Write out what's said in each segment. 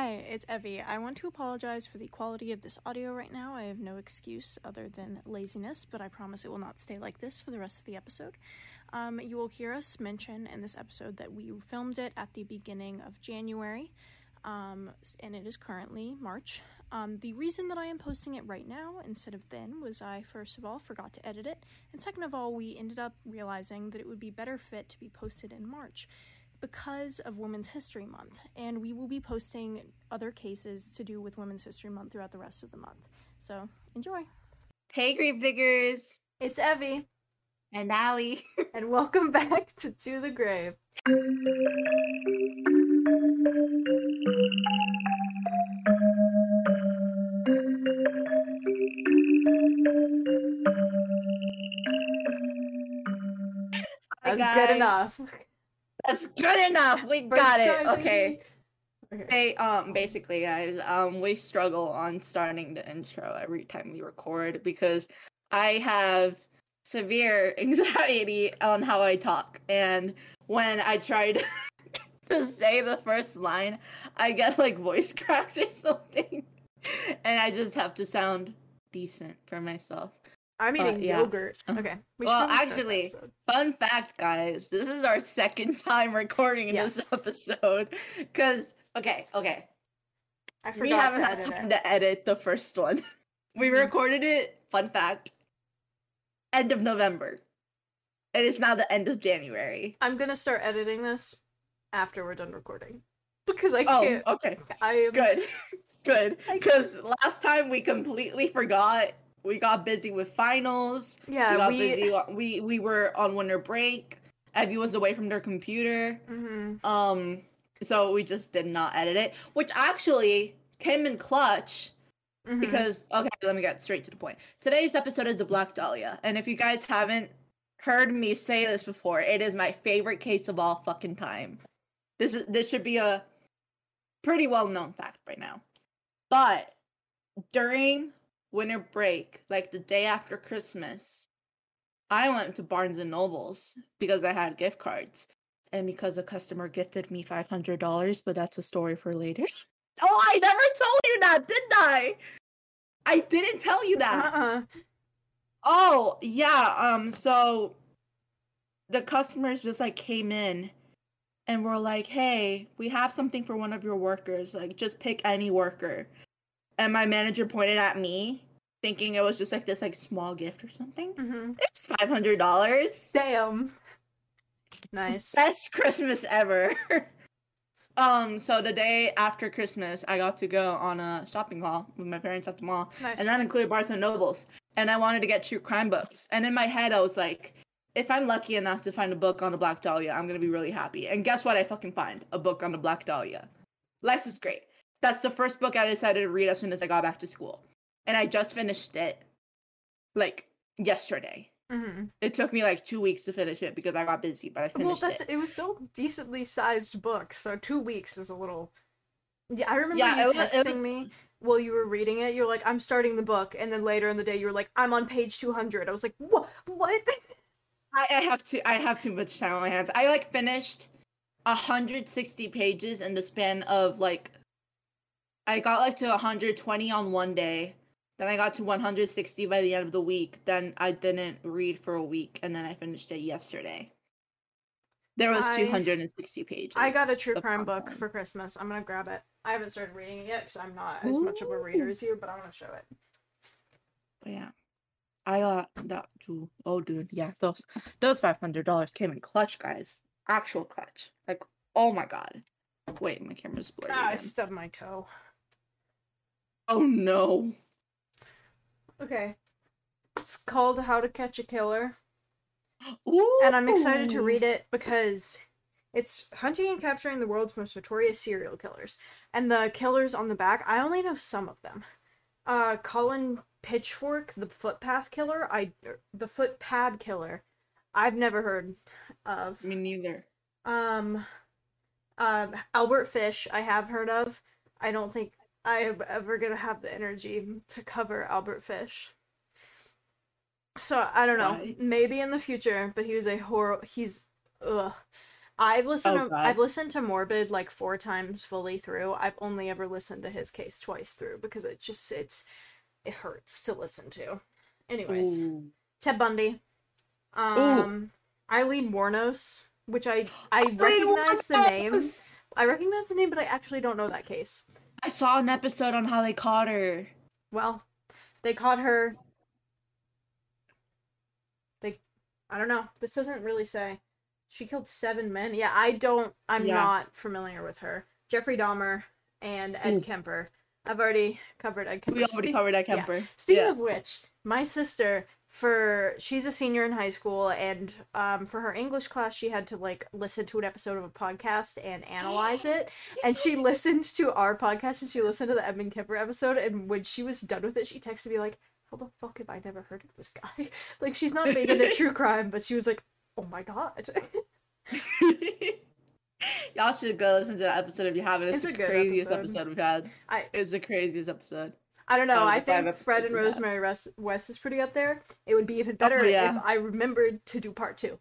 Hi, it's Evy. I want to apologize for the quality of this audio right now. I have no excuse other than laziness, but I promise it will not stay like this for the rest of the episode. Um, you will hear us mention in this episode that we filmed it at the beginning of January, um, and it is currently March. Um, the reason that I am posting it right now instead of then was I, first of all, forgot to edit it, and second of all, we ended up realizing that it would be better fit to be posted in March because of Women's History Month, and we will be posting other cases to do with Women's History Month throughout the rest of the month. So enjoy. Hey, Grave Diggers. It's Evy, And Aly. and welcome back to To the Grave. That's good enough. That's good enough. We got it. Okay. Okay. Hey, um, basically, guys, um, we struggle on starting the intro every time we record because I have severe anxiety on how I talk, and when I try to, to say the first line, I get like voice cracks or something, and I just have to sound decent for myself. I'm Uh, eating yeah. yogurt. Okay. We Well, probably start the actually. Fun fact, guys, this is our second time recording Yes. this episode. Because, okay, okay. I forgot. We haven't to had edit time it. to edit the first one. We Mhm. recorded it, fun fact, end of November. And It is now the end of January. I'm gonna start editing this after we're done recording because I Oh, can't. Oh, okay. I am Good. Good. Because last time we completely forgot. We got busy with finals. Yeah, we got we. busy. We we were on winter break. Evy was away from their computer. Mhm. Um, so we just did not edit it, which actually came in clutch Mhm. because okay, let me get straight to the point. Today's episode is the Black Dahlia, and if you guys haven't heard me say this before, it is my favorite case of all fucking time. This is this should be a pretty well known fact by now. But during winter break, like the day after Christmas, I went to Barnes and Nobles because I had gift cards. And because a customer gifted me five hundred dollars, but that's a story for later. Oh, I never told you that, didn't I? I didn't tell you that. Uh-uh. Oh, yeah. Um, so the customers just like came in and were like, Hey, we have something for one of your workers. Like, just pick any worker. And my manager pointed at me, thinking it was just like this like small gift or something. Mhm. It's five hundred dollars. Damn. Nice. Best Christmas ever. um, so the day after Christmas, I got to go on a shopping haul with my parents at the mall. Nice. and that included Barnes and Nobles. And I wanted to get true crime books. And in my head, I was like, if I'm lucky enough to find a book on the Black Dahlia, I'm gonna be really happy. And guess what? I fucking find a book on the Black Dahlia. Life is great. That's the first book I decided to read as soon as I got back to school, and I just finished it, like yesterday. Mhm. It took me like two weeks to finish it because I got busy, but I Well, finished that's it. it was so decently sized book, so two weeks is a little. Yeah, I remember Yeah, you was- texting was- me while you were reading it. You're like, "I'm starting the book," and then later in the day, you were like, "I'm on page 200." I was like, "What? What?" I, I have to. I have too much time on my hands. I like finished 160 pages in the span of like. I got like to 120 on one day, then I got to 160 by the end of the week. Then I didn't read for a week, and then I finished it yesterday. There was I- 260 pages. I got a true crime book for Christmas. I'm gonna grab it. I haven't started reading it yet because I'm not as much of a reader as you, but I'm gonna show it. But yeah, I got that too. Oh, dude, yeah, those those five hundred dollars came in clutch, guys. Actual clutch. Like, oh my god. Wait, my camera's blurry. Ah, I stubbed my toe. Oh no. Okay. It's called How to Catch a Killer. and I'm excited to read it because it's hunting and capturing the world's most notorious serial killers. And the killers on the back, I only know some of them. Uh, Colin Pitchfork, the footpath killer, I er, the footpad killer, I've never heard of. Me neither. Um, um, Albert Fish, I have heard of. I don't think I am ever gonna have the energy to cover Albert Fish. So I don't know. Maybe in the future, but he was a horror. He's ugh. I've listened Oh, to I've listened to Morbid like four times fully through. I've only ever listened to his case twice through because it just it's it hurts to listen to. Anyways, Ooh. Ted Bundy. Um Aileen Wuornos, which I I recognize the name. I recognize the name, but I actually don't know that case. I saw an episode on how they caught her. Well, they caught her. They, I don't know. This doesn't really say. She killed seven men. Yeah, I don't. I'm Yeah. not familiar with her. Jeffrey Dahmer and Ed Ooh. Kemper. I've already covered Ed Kemper. We already Spe- covered yeah. Kemper. Speaking Yeah. of which, my sister for she's a senior in high school and um for her English class she had to like listen to an episode of a podcast and analyze it and she listened to our podcast and she listened to the Edmund Kemper episode and when she was done with it she texted me like how the fuck have I never heard of this guy like she's not big into true crime but she was like oh my god Y'all should go listen to that episode if you haven't. It's, It's a the craziest episode. episode. we've had. I It's the craziest episode. I don't know I think Fred and. Rosemary Res- West is pretty up there it would be even better Oh, yeah. if I remembered to do part two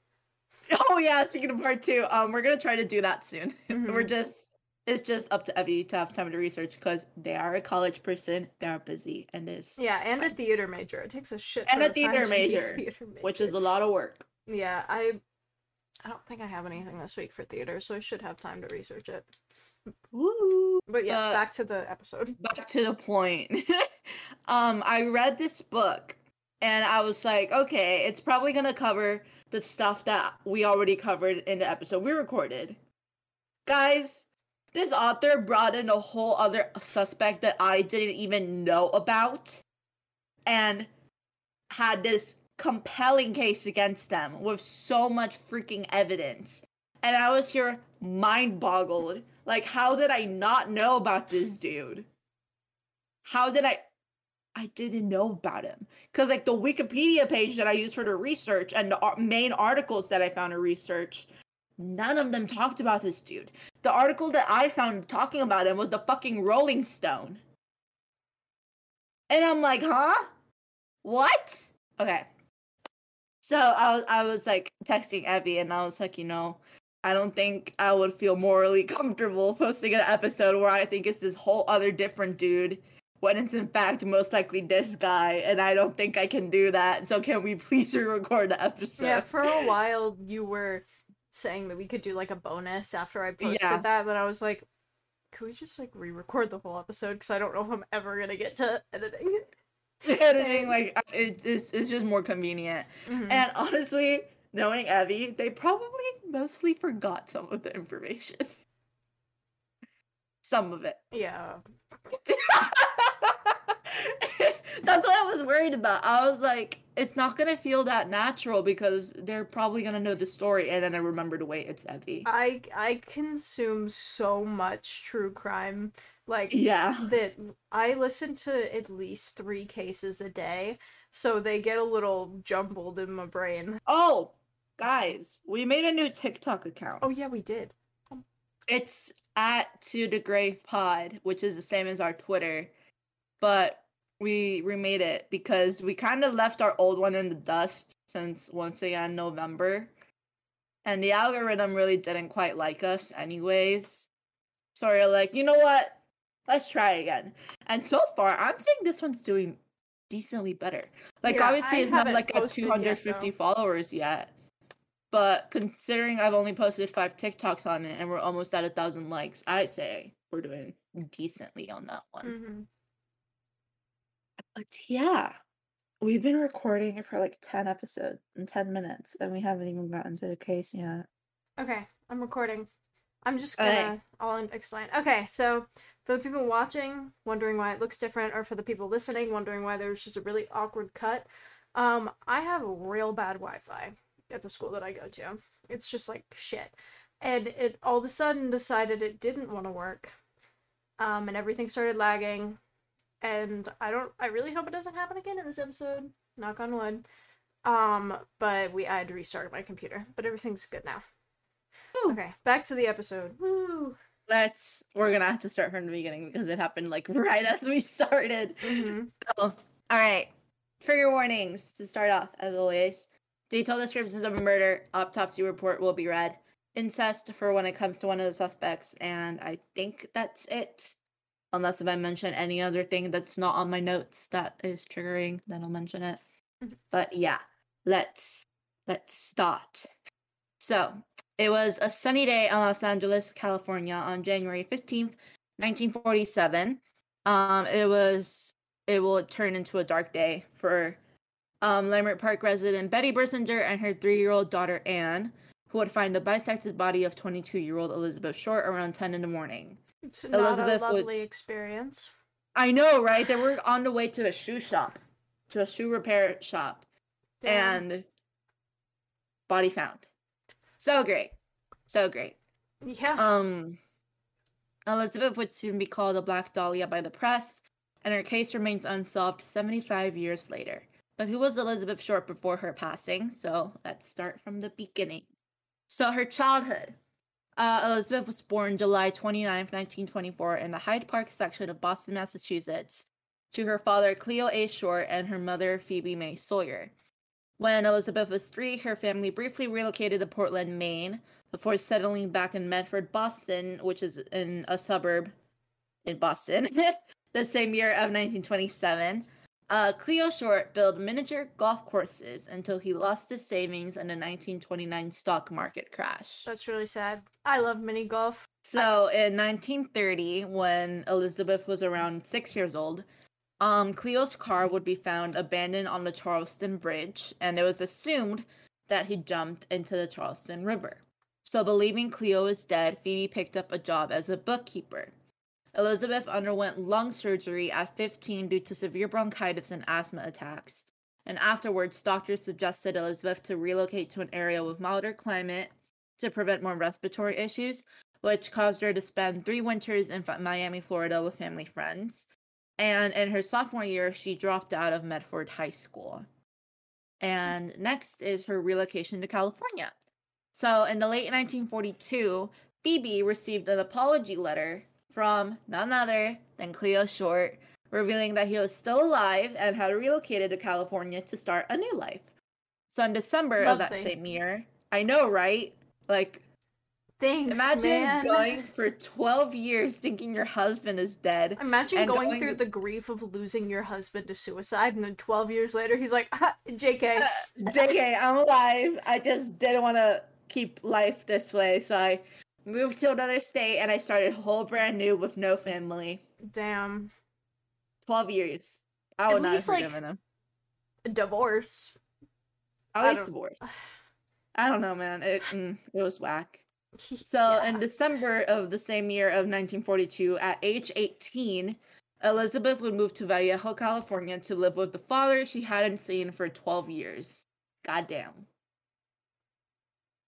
Oh yeah, speaking of part two, um, we're gonna try to do that soon. we're Mhm. just it's just up to Evy to have time to research because they are a college person, they are busy, and it's Yeah, and a theater major. It takes a shit. And a ton of time theater a major, which is a lot of work. yeah. I I don't think I have anything this week for theater, so I should have time to research it. But yes, Uh, back to the episode. back to the point. um, I read this book and I was like, okay, it's probably gonna cover the stuff that we already covered in the episode we recorded. Guys, this author brought in a whole other suspect that I didn't even know about and had this compelling case against them with so much freaking evidence. And I was here mind boggled. Like, how did I not know about this dude? How did I? I didn't know about him because, like, the Wikipedia page that I used for the research and the main articles that I found in research, none of them talked about this dude. The article that I found talking about him was the fucking Rolling Stone. And I'm like, huh? What? Okay. So I was I was like texting Evy and I was like, you know, I don't think I would feel morally comfortable posting an episode where I think it's this whole other different dude when it's in fact most likely this guy and I don't think I can do that. So can we please re-record the episode? yeah, for a while you were saying that we could do like a bonus after I posted Yeah. that, but I was like, could we just like re-record the whole episode? Because I don't know if I'm ever gonna get to editing. editing like I- it's, it's it's just more convenient. Mhm. And honestly, knowing Evy, they probably mostly forgot some of the information. some of it. yeah, That's what I was worried about. I was like, it's not gonna feel that natural because they're probably gonna know the story. And then I remembered, wait, it's Evy. I I consume so much true crime, like yeah. that I listen to at least three cases a day, so they get a little jumbled in my brain. Oh, guys, we made a new TikTok account. Oh yeah, we did. It's at To The Grave Pod, which is the same as our Twitter, but we remade it because we kind of left our old one in the dust since once again November, and the algorithm really didn't quite like us, anyways. So we're like, you know what? Let's try again. And so far, I'm saying this one's doing decently better. Like, Yeah, obviously, I it's not like at posted yet, 250 followers yet. But considering I've only posted five TikToks on it and we're almost at a thousand likes, I say we're doing decently on that one. hmm But yeah, we've been recording for like 10 episodes in 10 minutes and we haven't even gotten to the case yet. Okay, I'm recording. I'm just gonna. I'll explain. Okay, so for the people watching, wondering why it looks different, or for the people listening, wondering why there's just a really awkward cut, um, I have real bad Wi-Fi at the school that I go to. It's just like shit, and it all of a sudden decided it didn't want to work, um, and everything started lagging, and I don't. I really hope it doesn't happen again in this episode. Knock on wood. Um, but we I had to restart my computer, but everything's good now. Whew. Okay, back to the episode. Woo. Let's, we're gonna have to start from the beginning because it happened like right as we started. hmm Oh, all right. Trigger warnings to start off, as always. Detailed descriptions of a murder, autopsy report will be read. incest for when it comes to one of the suspects, and I think that's it. Unless if I mention any other thing that's not on my notes that is triggering, then I'll mention it. Mhm. But yeah, let's let's start. So it was a sunny day in Los Angeles, California on January 15th, 1947. Um, it was it will turn into a dark day for um, Leimert Park resident Betty Bersinger and her three-year-old daughter Anne, who would find the bisected body of 22-year-old Elizabeth Short around 10 in the morning. It's Elizabeth not a would- lovely experience. I know, right? They were on the way to a shoe shop, to a shoe repair shop, Damn. and body found. So great, so great. yeah, Um, Elizabeth would soon be called a Black Dahlia by the press, and her case remains unsolved 75 years later. But who was Elizabeth Short before her passing? So let's start from the beginning. So her childhood. Uh, Elizabeth was born July 29, 1924, in the Hyde Park section of Boston, Massachusetts, to her father Cleo A. Short and her mother Phoebe May Sawyer. When Elizabeth was three, her family briefly relocated to Portland, Maine, before settling back in Medford, Boston, which is in a suburb in Boston, the same year of 1927. Uh, Cleo Short built miniature golf courses until he lost his savings in the 1929 stock market crash. that's really sad. I love mini golf. So in 1930, when Elizabeth was around six years old, um, Cleo's car would be found abandoned on the Charleston Bridge, and it was assumed that he jumped into the Charleston River. So, believing Cleo is dead, Phoebe picked up a job as a bookkeeper. Elizabeth underwent lung surgery at 15 due to severe bronchitis and asthma attacks. And afterwards, doctors suggested Elizabeth to relocate to an area with milder climate to prevent more respiratory issues, which caused her to spend three winters in Miami, Florida with family friends. And in her sophomore year, she dropped out of Medford High School. And next is her relocation to California. So in the late 1942, Phoebe received an apology letter from none other than Cleo Short, revealing that he was still alive and had relocated to California to start a new life. So in December of that same year, I know, right? Like Thanks, Imagine man. going for 12 years thinking your husband is dead. Imagine going, going- through the grief of losing your husband to suicide, and then 12 years later, he's like, ah, JK. JK, I'm alive. I just didn't want to keep life this way. So I moved to another state and I started whole brand new with no family. Damn. 12 years. I At would not have least, like, forgiven him. Divorce. At I least don't- divorce. I don't know, man. It, mm, it was whack. So Yeah. in December of the same year of 1942, at age 18, Elizabeth would move to Vallejo, California to live with the father she hadn't seen for 12 years. Goddamn.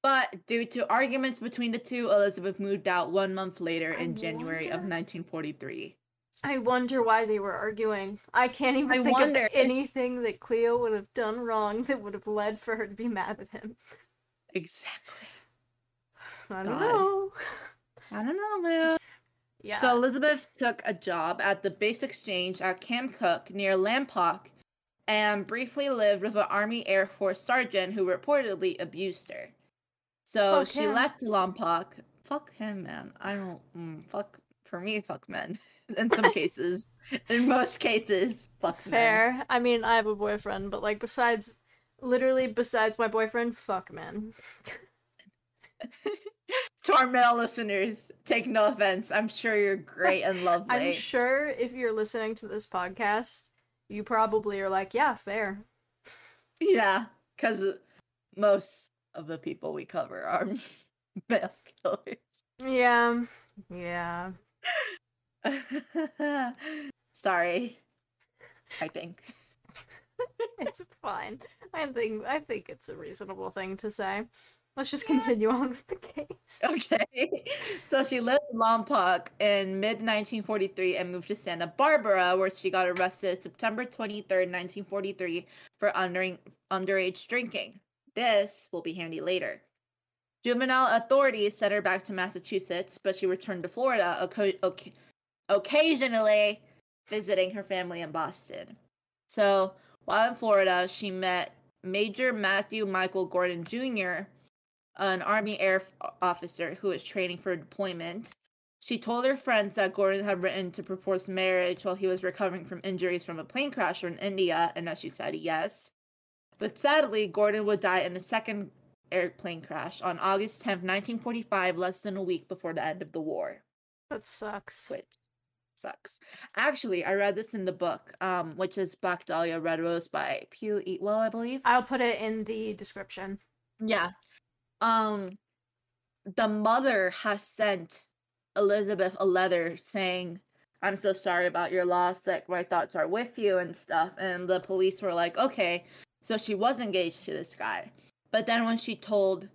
But due to arguments between the two, Elizabeth moved out one month later I in January of 1943. I wonder why they were arguing. I can't even I think wonder. of anything that Cleo would have done wrong that would have led for her to be mad at him. Exactly. I don't God. know. I don't know, man. Yeah. So Elizabeth took a job at the base exchange at Camp Cooke near Lompoc and briefly lived with an Army Air Force sergeant who reportedly abused her. So Fuck she him. left Lompoc. Fuck him, man. I don't. Mm, fuck. For me, fuck men. In some cases. In most cases, fuck men. Fair. I mean, I have a boyfriend, but like besides literally besides my boyfriend, fuck man. to our male listeners, take no offense. I'm sure you're great and lovely. I'm sure if you're listening to this podcast, you probably are like, yeah, fair. Yeah, because most of the people we cover are male killers. Yeah. Yeah. Sorry. I think. It's fine. I think I think it's a reasonable thing to say. Let's just continue on with the case. Okay. So she lived in Lompoc in mid 1943 and moved to Santa Barbara, where she got arrested September 23rd, 1943, for under- underage drinking. This will be handy later. Juvenile authorities sent her back to Massachusetts, but she returned to Florida, occasionally visiting her family in Boston. So while in Florida, she met Major Matthew Michael Gordon Jr., an Army Air officer who was training for deployment. She told her friends that Gordon had written to propose marriage while he was recovering from injuries from a plane crash in India, and as she said, yes. But sadly, Gordon would die in a second airplane crash on August 10th, 1945, less than a week before the end of the war, That sucks. which sucks. Actually, I read this in the book, um, which is Black Dahlia Red Rose by Piu Eatwell, I believe. I'll put it in the description. Yeah. Um the mother has sent Elizabeth a letter saying, I'm so sorry about your loss, like my thoughts are with you and stuff. And the police were like, okay. So she was engaged to this guy. But then when she told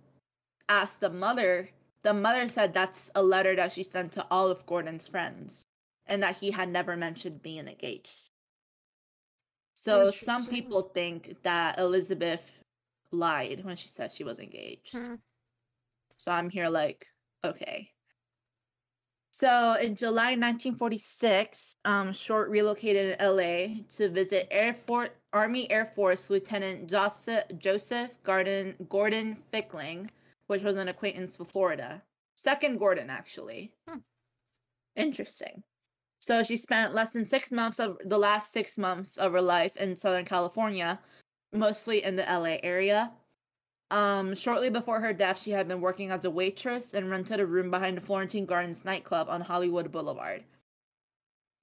asked the mother, the mother said that's a letter that she sent to all of Gordon's friends and that he had never mentioned being engaged. So some people think that Elizabeth lied when she said she was engaged. Hmm. So I'm here like, okay. So in July 1946, um, Short relocated to LA to visit Air Force Army Air Force Lieutenant Joseph Gordon Gordon Fickling, which was an acquaintance with Florida. Second Gordon, actually. Hmm. Interesting. So she spent less than six months of the last six months of her life in Southern California, mostly in the LA area. Um, shortly before her death, she had been working as a waitress and rented a room behind the Florentine Gardens nightclub on Hollywood Boulevard.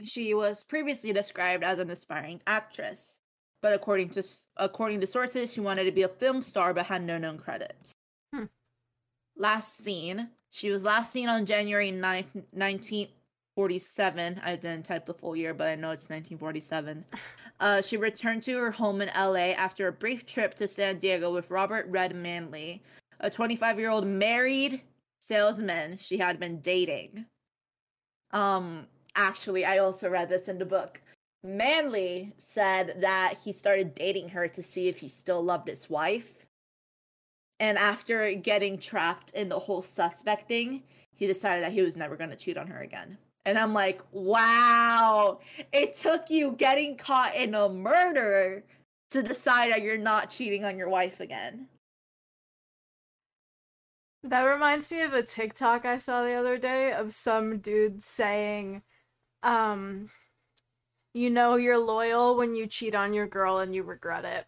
She was previously described as an aspiring actress, but according to according to sources, she wanted to be a film star but had no known credits. Hmm. Last seen, she was last seen on January 9th, 1947. I didn't type the full year, but I know it's 1947. Uh, she returned to her home in LA after a brief trip to San Diego with Robert Red Manley, a 25 year old married salesman she had been dating. Um, actually, I also read this in the book. Manley said that he started dating her to see if he still loved his wife. And after getting trapped in the whole suspect thing, he decided that he was never going to cheat on her again. And I'm like, wow, it took you getting caught in a murder to decide that you're not cheating on your wife again. That reminds me of a TikTok I saw the other day of some dude saying, um, you know you're loyal when you cheat on your girl and you regret it.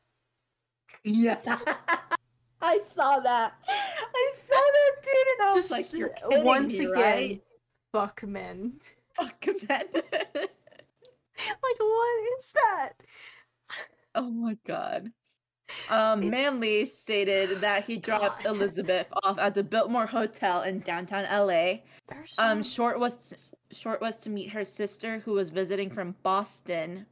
Yeah. I saw that. I saw that, dude, and I was Just like, you're kidding once me, again, right? fuck men. Fuck that. like what is that? oh my god. Um, Manley stated that he dropped God. Elizabeth off at the Biltmore Hotel in downtown LA There's Um, Short was Short was to meet her sister who was visiting from Boston.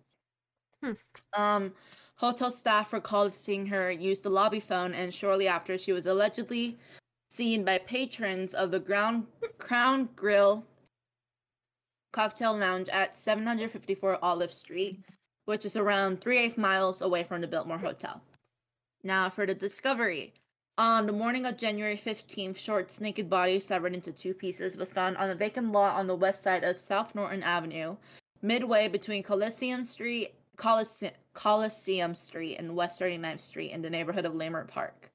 Hmm. Um, hotel staff recalled seeing her use the lobby phone, and shortly after, she was allegedly seen by patrons of the Ground Crown Grill Cocktail Lounge at 754 Olive Street, which is around three eighth miles away from the Biltmore Hotel. Now for the discovery. On the morning of January 15th, Short's naked body, severed into two pieces, was found on a vacant lot on the west side of South Norton Avenue, midway between Coliseum Street, Colise- Coliseum Street and West 39th Street in the neighborhood of Leimert Park.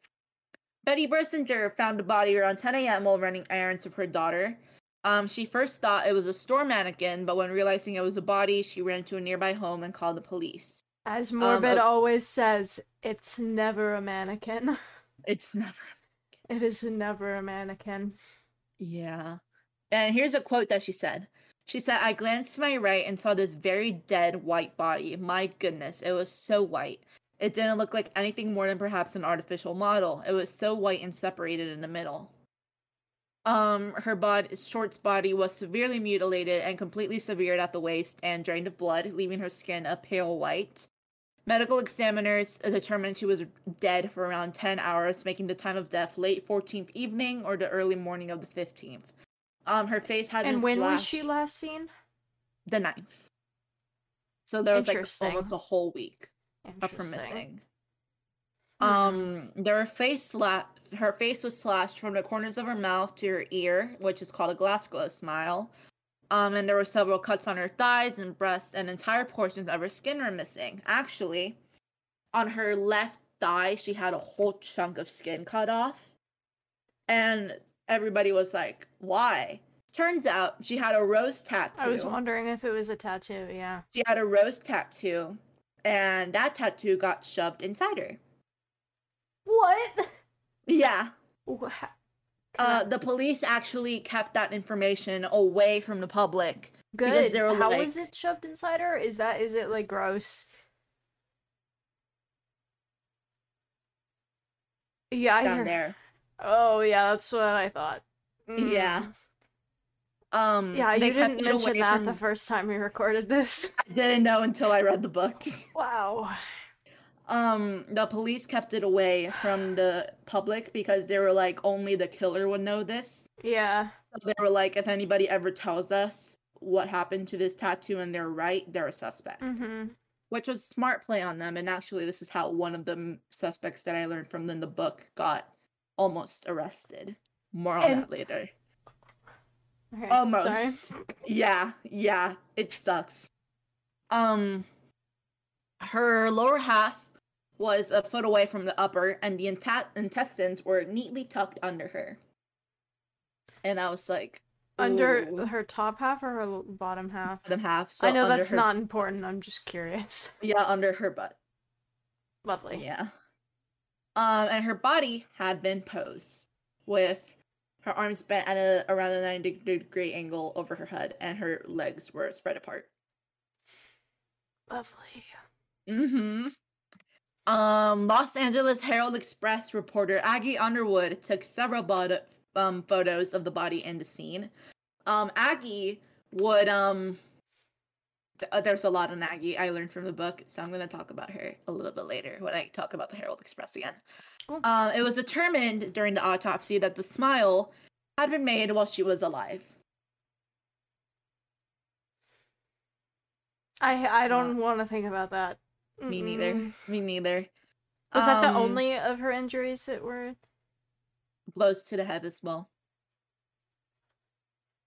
Betty Bersinger found the body around 10 a.m. while running errands with her daughter. Um, she first thought it was a store mannequin, but when realizing it was a body, she ran to a nearby home and called the police. As um, Morbid uh- always says, it's never a mannequin. It's never it is never a mannequin. Yeah. And here's a quote that she said. She said, I glanced to my right and saw this very dead white body. My goodness, it was so white. It didn't look like anything more than perhaps an artificial model. It was so white and separated in the middle. Um, her body, Short's body was severely mutilated and completely severed at the waist and drained of blood, leaving her skin a pale white. Medical examiners determined she was dead for around 10 hours, making the time of death late 14th evening or the early morning of the 15th. Um, her face had And been when was she last seen? the 9th. So there was like almost a whole week of her missing. Hmm. Um, there were face sla- her face was slashed from the corners of her mouth to her ear, which is called a Glasgow smile. Um, and there were several cuts on her thighs and breasts, and entire portions of her skin were missing. Actually, on her left thigh, she had a whole chunk of skin cut off. And everybody was like, why? Turns out she had a rose tattoo. I was wondering if it was a tattoo. Yeah. She had a rose tattoo, and that tattoo got shoved inside her. What? Yeah. Uh, the police actually kept that information away from the public. Good. were How like- was it shoved inside her? Is that is it like gross? Yeah, I down hear- there. Oh yeah, that's what I thought. Yeah. Mm. Um, Yeah, you didn't mention that from- the first time we recorded this. I didn't know until I read the book. Wow. Um, the police kept it away from the public because they were like, only the killer would know this. Yeah. So they were like, if anybody ever tells us what happened to this tattoo and they're right, they're a suspect. Mm-hmm. Which was smart play on them. And actually, this is how one of the suspects that I learned from in the book got almost arrested. More on And- that later. Okay, Almost. Sorry. Yeah, yeah, it sucks. Um, her lower half was a foot away from the upper, and the intestines were neatly tucked under her. And I was like, Under her top half or her bottom half? bottom half. So I know that's her- not important. I'm just curious. Yeah, under her butt. Lovely. Yeah. Um, and her body had been posed with her arms bent at a around a 90 degree angle over her head, and her legs were spread apart. Lovely. Mm-hmm. Um, Los Angeles Herald Express reporter Aggie Underwood took several bod- um, photos of the body in the scene. Um, Aggie would um. th- uh, there's a lot on Aggie I learned from the book, so I'm gonna talk about her a little bit later when I talk about the Herald Express again. Cool. Um, it was determined during the autopsy that the smile had been made while she was alive. I I don't want to think about that. Me neither. Mm-mm. Me neither. Was that the Um, only of her injuries that were? blows to the head as well?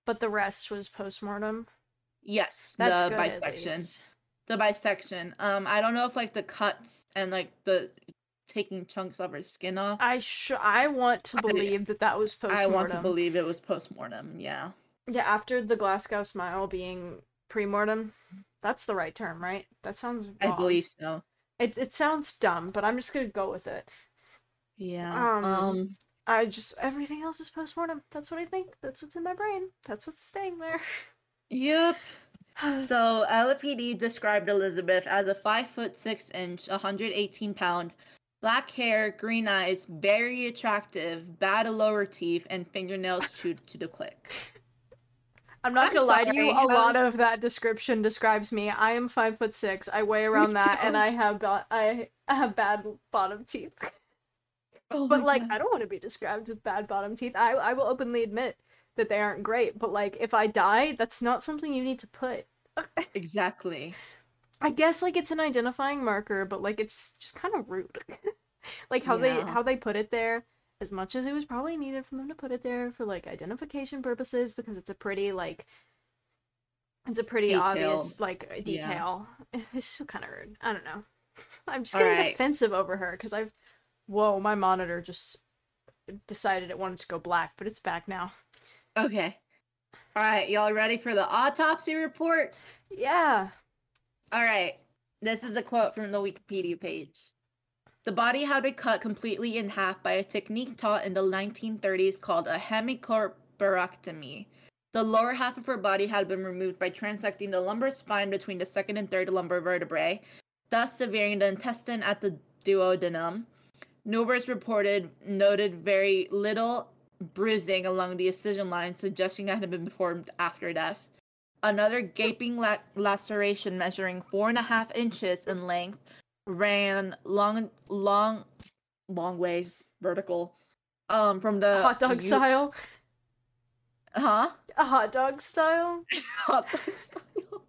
But the rest was postmortem. Yes, That's the good. bisection. the bisection. Um, I don't know if like the cuts and like the taking chunks of her skin off. I sh- I want to I- believe that that was postmortem. I want to believe it was postmortem. Yeah, Yeah, after the Glasgow smile being pre-mortem, that's the right term, right? That sounds. I believe so. it. It sounds dumb, but I'm just gonna go with it. Yeah. Um, Um. I just everything else is postmortem. That's what I think. That's what's in my brain. That's what's staying there. Yep. So LAPD described Elizabeth as a five foot six inch, 118 pound, black hair, green eyes, very attractive, bad lower teeth, and fingernails chewed to the quick. I'm not I'm gonna lie to you. A lot of that description describes me. I am five foot six. I weigh around that, and. I have bo- I have bad bottom teeth. Oh But like, God. I don't want to be described with bad bottom teeth. I I will openly admit that they aren't great. But like, if I die, that's not something you need to put. exactly. I guess like it's an identifying marker, but like it's just kind of rude. like how they how they put it there. As much as it was probably needed for them to put it there for like identification purposes, because it's a pretty like it's a pretty obvious like Yeah. detail. It's still kind of rude. I don't know. I'm just getting Alright. defensive over her because I've whoa, my monitor just decided it wanted to go black, but it's back now. Okay. All right, y'all ready for the autopsy report? Yeah. All right. This is a quote from the Wikipedia page. The body had been cut completely in half by a technique taught in the 1930s called a hemicorporectomy. The lower half of her body had been removed by transecting the lumbar spine between the second and third lumbar vertebrae, thus severing the intestine at the duodenum. Newbers reported noted very little bruising along the incision line, suggesting it had been performed after death. Another gaping la- laceration measuring four and a half inches in length ran long, long, long ways vertical. Um, from the hot dog style. huh? A hot dog style. Hot dog style.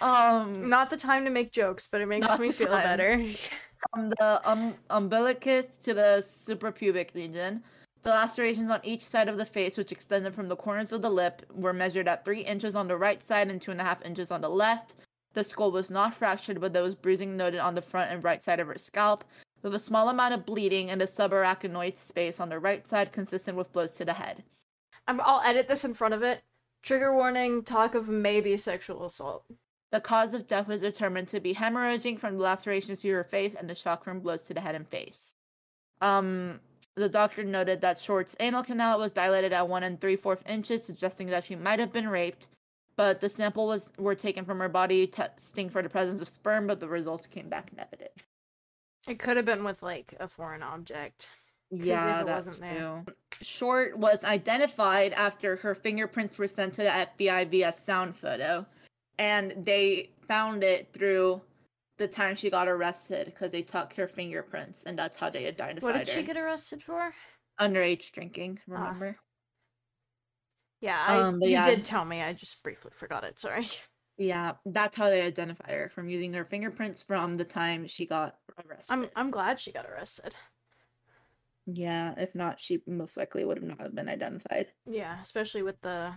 um, Not the time to make jokes, but it makes me feel time. better. from the um, umbilicus to the suprapubic region. The lacerations on each side of the face, which extended from the corners of the lip, were measured at three inches on the right side and two and a half inches on the left. The skull was not fractured, but there was bruising noted on the front and right side of her scalp. with a small amount of bleeding in the subarachnoid space on the right side, consistent with blows to the head. I'm, I'll edit this in front of it. Trigger warning: talk of maybe sexual assault. The cause of death was determined to be hemorrhaging from lacerations to her face and the shock from blows to the head and face. Um, the doctor noted that Short's anal canal was dilated at one and three fourth inches, suggesting that she might have been raped. But the sample was were taken from her body, testing for the presence of sperm, but the results came back negative. It could have been with like a foreign object. Yeah, it that wasn't there. Short was identified after her fingerprints were sent to the FBI via sound photo, and they found it through the time she got arrested because they took her fingerprints, and that's how they identified her. What did she her. get arrested for? Underage drinking, Ah. remember? Yeah, I, Um, you yeah. did tell me. I just briefly forgot it. Sorry. Yeah, that's how they identified her from using her fingerprints from the time she got arrested. I'm I'm glad she got arrested. Yeah, if not, she most likely would have not have been identified. Yeah, especially with the.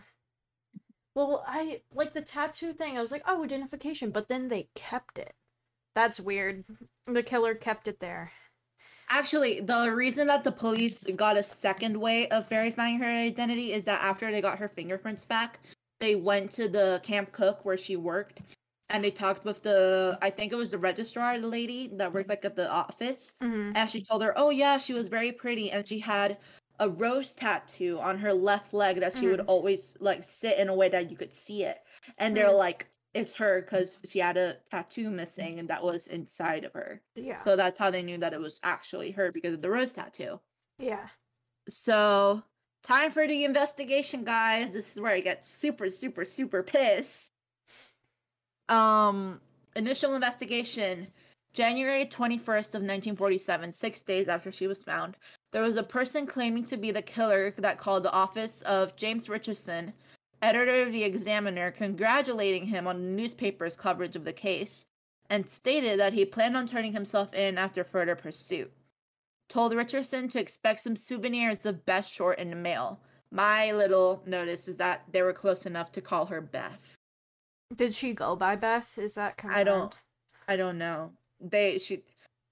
Well, I like the tattoo thing. I was like, oh, identification, but then they kept it. That's weird. The killer kept it there. Actually, the reason that the police got a second way of verifying her identity is that after they got her fingerprints back, they went to the Camp Cooke where she worked and they talked with the I think it was the registrar, the lady that worked like at the office. Mm-hmm. And she told her, "Oh yeah, she was very pretty and she had a rose tattoo on her left leg that she would Mhm. always like sit in a way that you could see it." And they're Mhm. like, "It's her cuz she had a tattoo missing and that was inside of her." Yeah. So that's how they knew that it was actually her because of the rose tattoo. yeah. So, time for the investigation, guys. This is where I get super, super, super pissed. Um, initial investigation. January 21st of 1947, 6 days after she was found, there was a person claiming to be the killer that called the office of James Richardson, editor of the Examiner, congratulating him on the newspaper's coverage of the case and stated that he planned on turning himself in after further pursuit told Richardson to expect some souvenirs of Beth Short in the mail. My little notice is that they were close enough to call her Beth. Did she go by Beth? Is that confirmed? I don't- I don't know. They she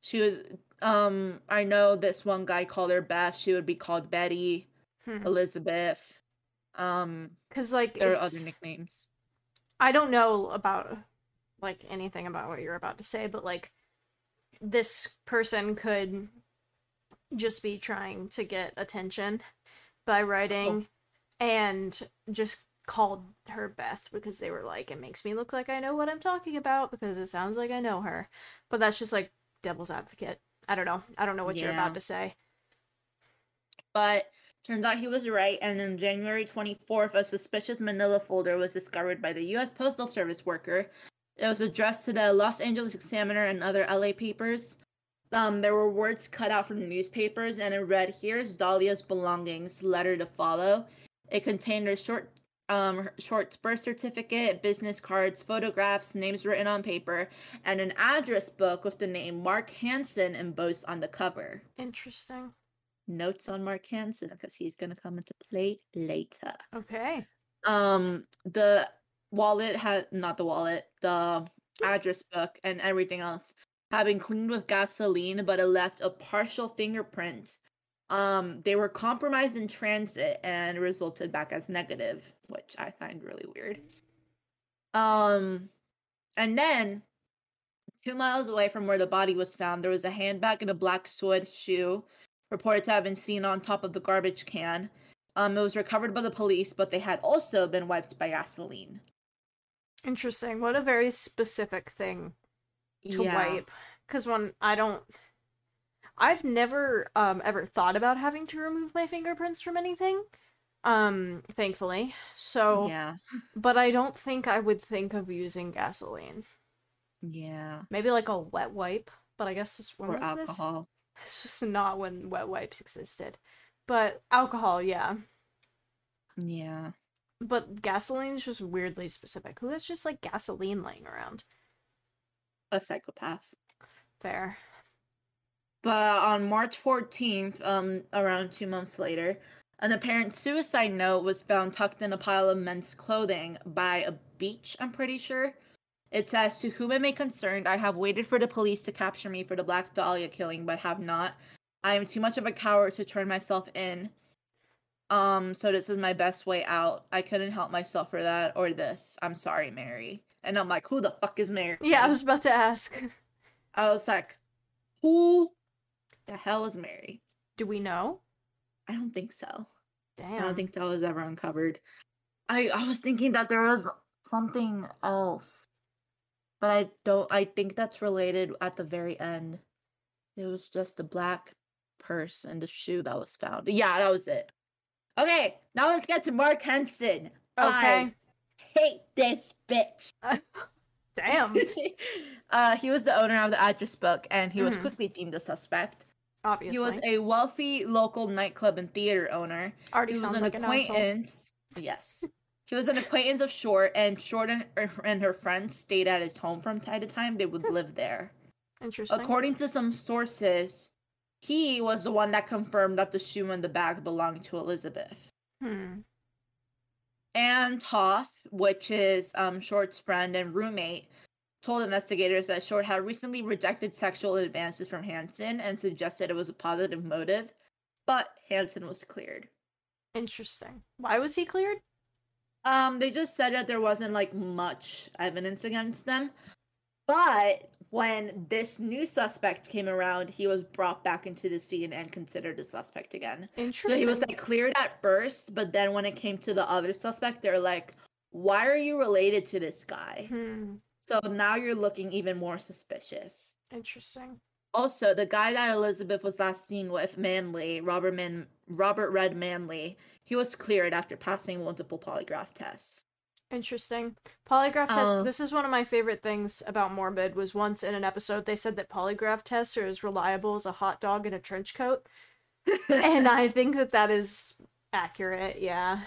she was um I know this one guy called her Beth. She would be called Betty, Hmm. Elizabeth. Um Cause like there are other nicknames. I don't know about like anything about what you're about to say, but like this person could just be trying to get attention by writing and just called her Beth because they were like it makes me look like I know what I'm talking about because it sounds like I know her. But that's just like devil's advocate. I don't know. I don't know what you're about to say. But turns out he was right, and on January 24th, a suspicious manila folder was discovered by the U.S. Postal Service worker. It was addressed to the Los Angeles Examiner and other LA papers. Um, there were words cut out from newspapers, and it read, "Here's Dahlia's belongings. Letter to follow." It contained her short, um, short birth certificate, business cards, photographs, names written on paper, and an address book with the name Mark Hansen embossed on the cover Interesting. Notes on Mark Hansen because he's gonna come into play later. Okay. Um, the wallet had not the wallet, the address book and everything else had been cleaned with gasoline, but it left a partial fingerprint. Um, they were compromised in transit and resulted back as negative, which I find really weird. Um, and then two miles away from where the body was found, there was a handbag and a black suede shoe reported to have been seen on top of the garbage can. Um, it was recovered by the police, but they had also been wiped by gasoline. Interesting. What a very specific thing to wipe because when i don't i've never um ever thought about having to remove my fingerprints from anything um thankfully so Yeah, but i don't think i would think of using gasoline yeah, maybe like a wet wipe but i guess this when or alcohol. this it's just not when wet wipes existed. But alcohol yeah. Yeah, but gasoline's just weirdly specific. Who has just like gasoline laying around? A psychopath. fair. But on March 14th, um, around two months later, an apparent suicide note was found tucked in a pile of men's clothing by a beach, I'm pretty sure. It says, To whom it may concern, I have waited for the police to capture me for the Black Dahlia killing, but have not. I am too much of a coward to turn myself in. Um, so this is my best way out. I couldn't help myself for that or this. I'm sorry, Mary. And I'm like, who the fuck is Mary? Yeah, I was about to ask. I was like, who the hell is Mary? Do we know? I don't think so. Damn. I don't think that was ever uncovered. I I was thinking that there was something else, but I don't. I think that's related at the very end. It was just a black purse and the shoe that was found. Yeah, that was it. Okay, now let's get to Mark Hansen. Okay. I hate this bitch. Damn. uh, he was the owner of the address book, and he was Mhm. quickly deemed a suspect. Obviously. He was a wealthy local nightclub and theater owner. Already He was sounds an like an asshole. acquaintance. Yes. He was an acquaintance of Short, and Short and, and her friends stayed at his home from time to time. They would live there. Interesting. According to some sources, he was the one that confirmed that the shoe and the bag belonged to Elizabeth. hmm. Anne Toth, which is um, Short's friend and roommate, told investigators that Short had recently rejected sexual advances from Hansen and suggested it was a positive motive, but Hansen was cleared. Interesting. Why was he cleared? Um, they just said that there wasn't like much evidence against them. But when this new suspect came around, he was brought back into the scene and considered a suspect again. Interesting. So he was like cleared at first, but then when it came to the other suspect, they're like, Why are you related to this guy? Hmm. So now you're looking even more suspicious. Interesting. Also, the guy that Elizabeth was last seen with, Manley, Robert Man Robert Red Manley, he was cleared after passing multiple polygraph tests. Interesting. Polygraph tests. Uh. this is one of my favorite things about Morbid. Was once in an episode they said that polygraph tests are as reliable as a hot dog in a trench coat, and I think that that is accurate. Yeah.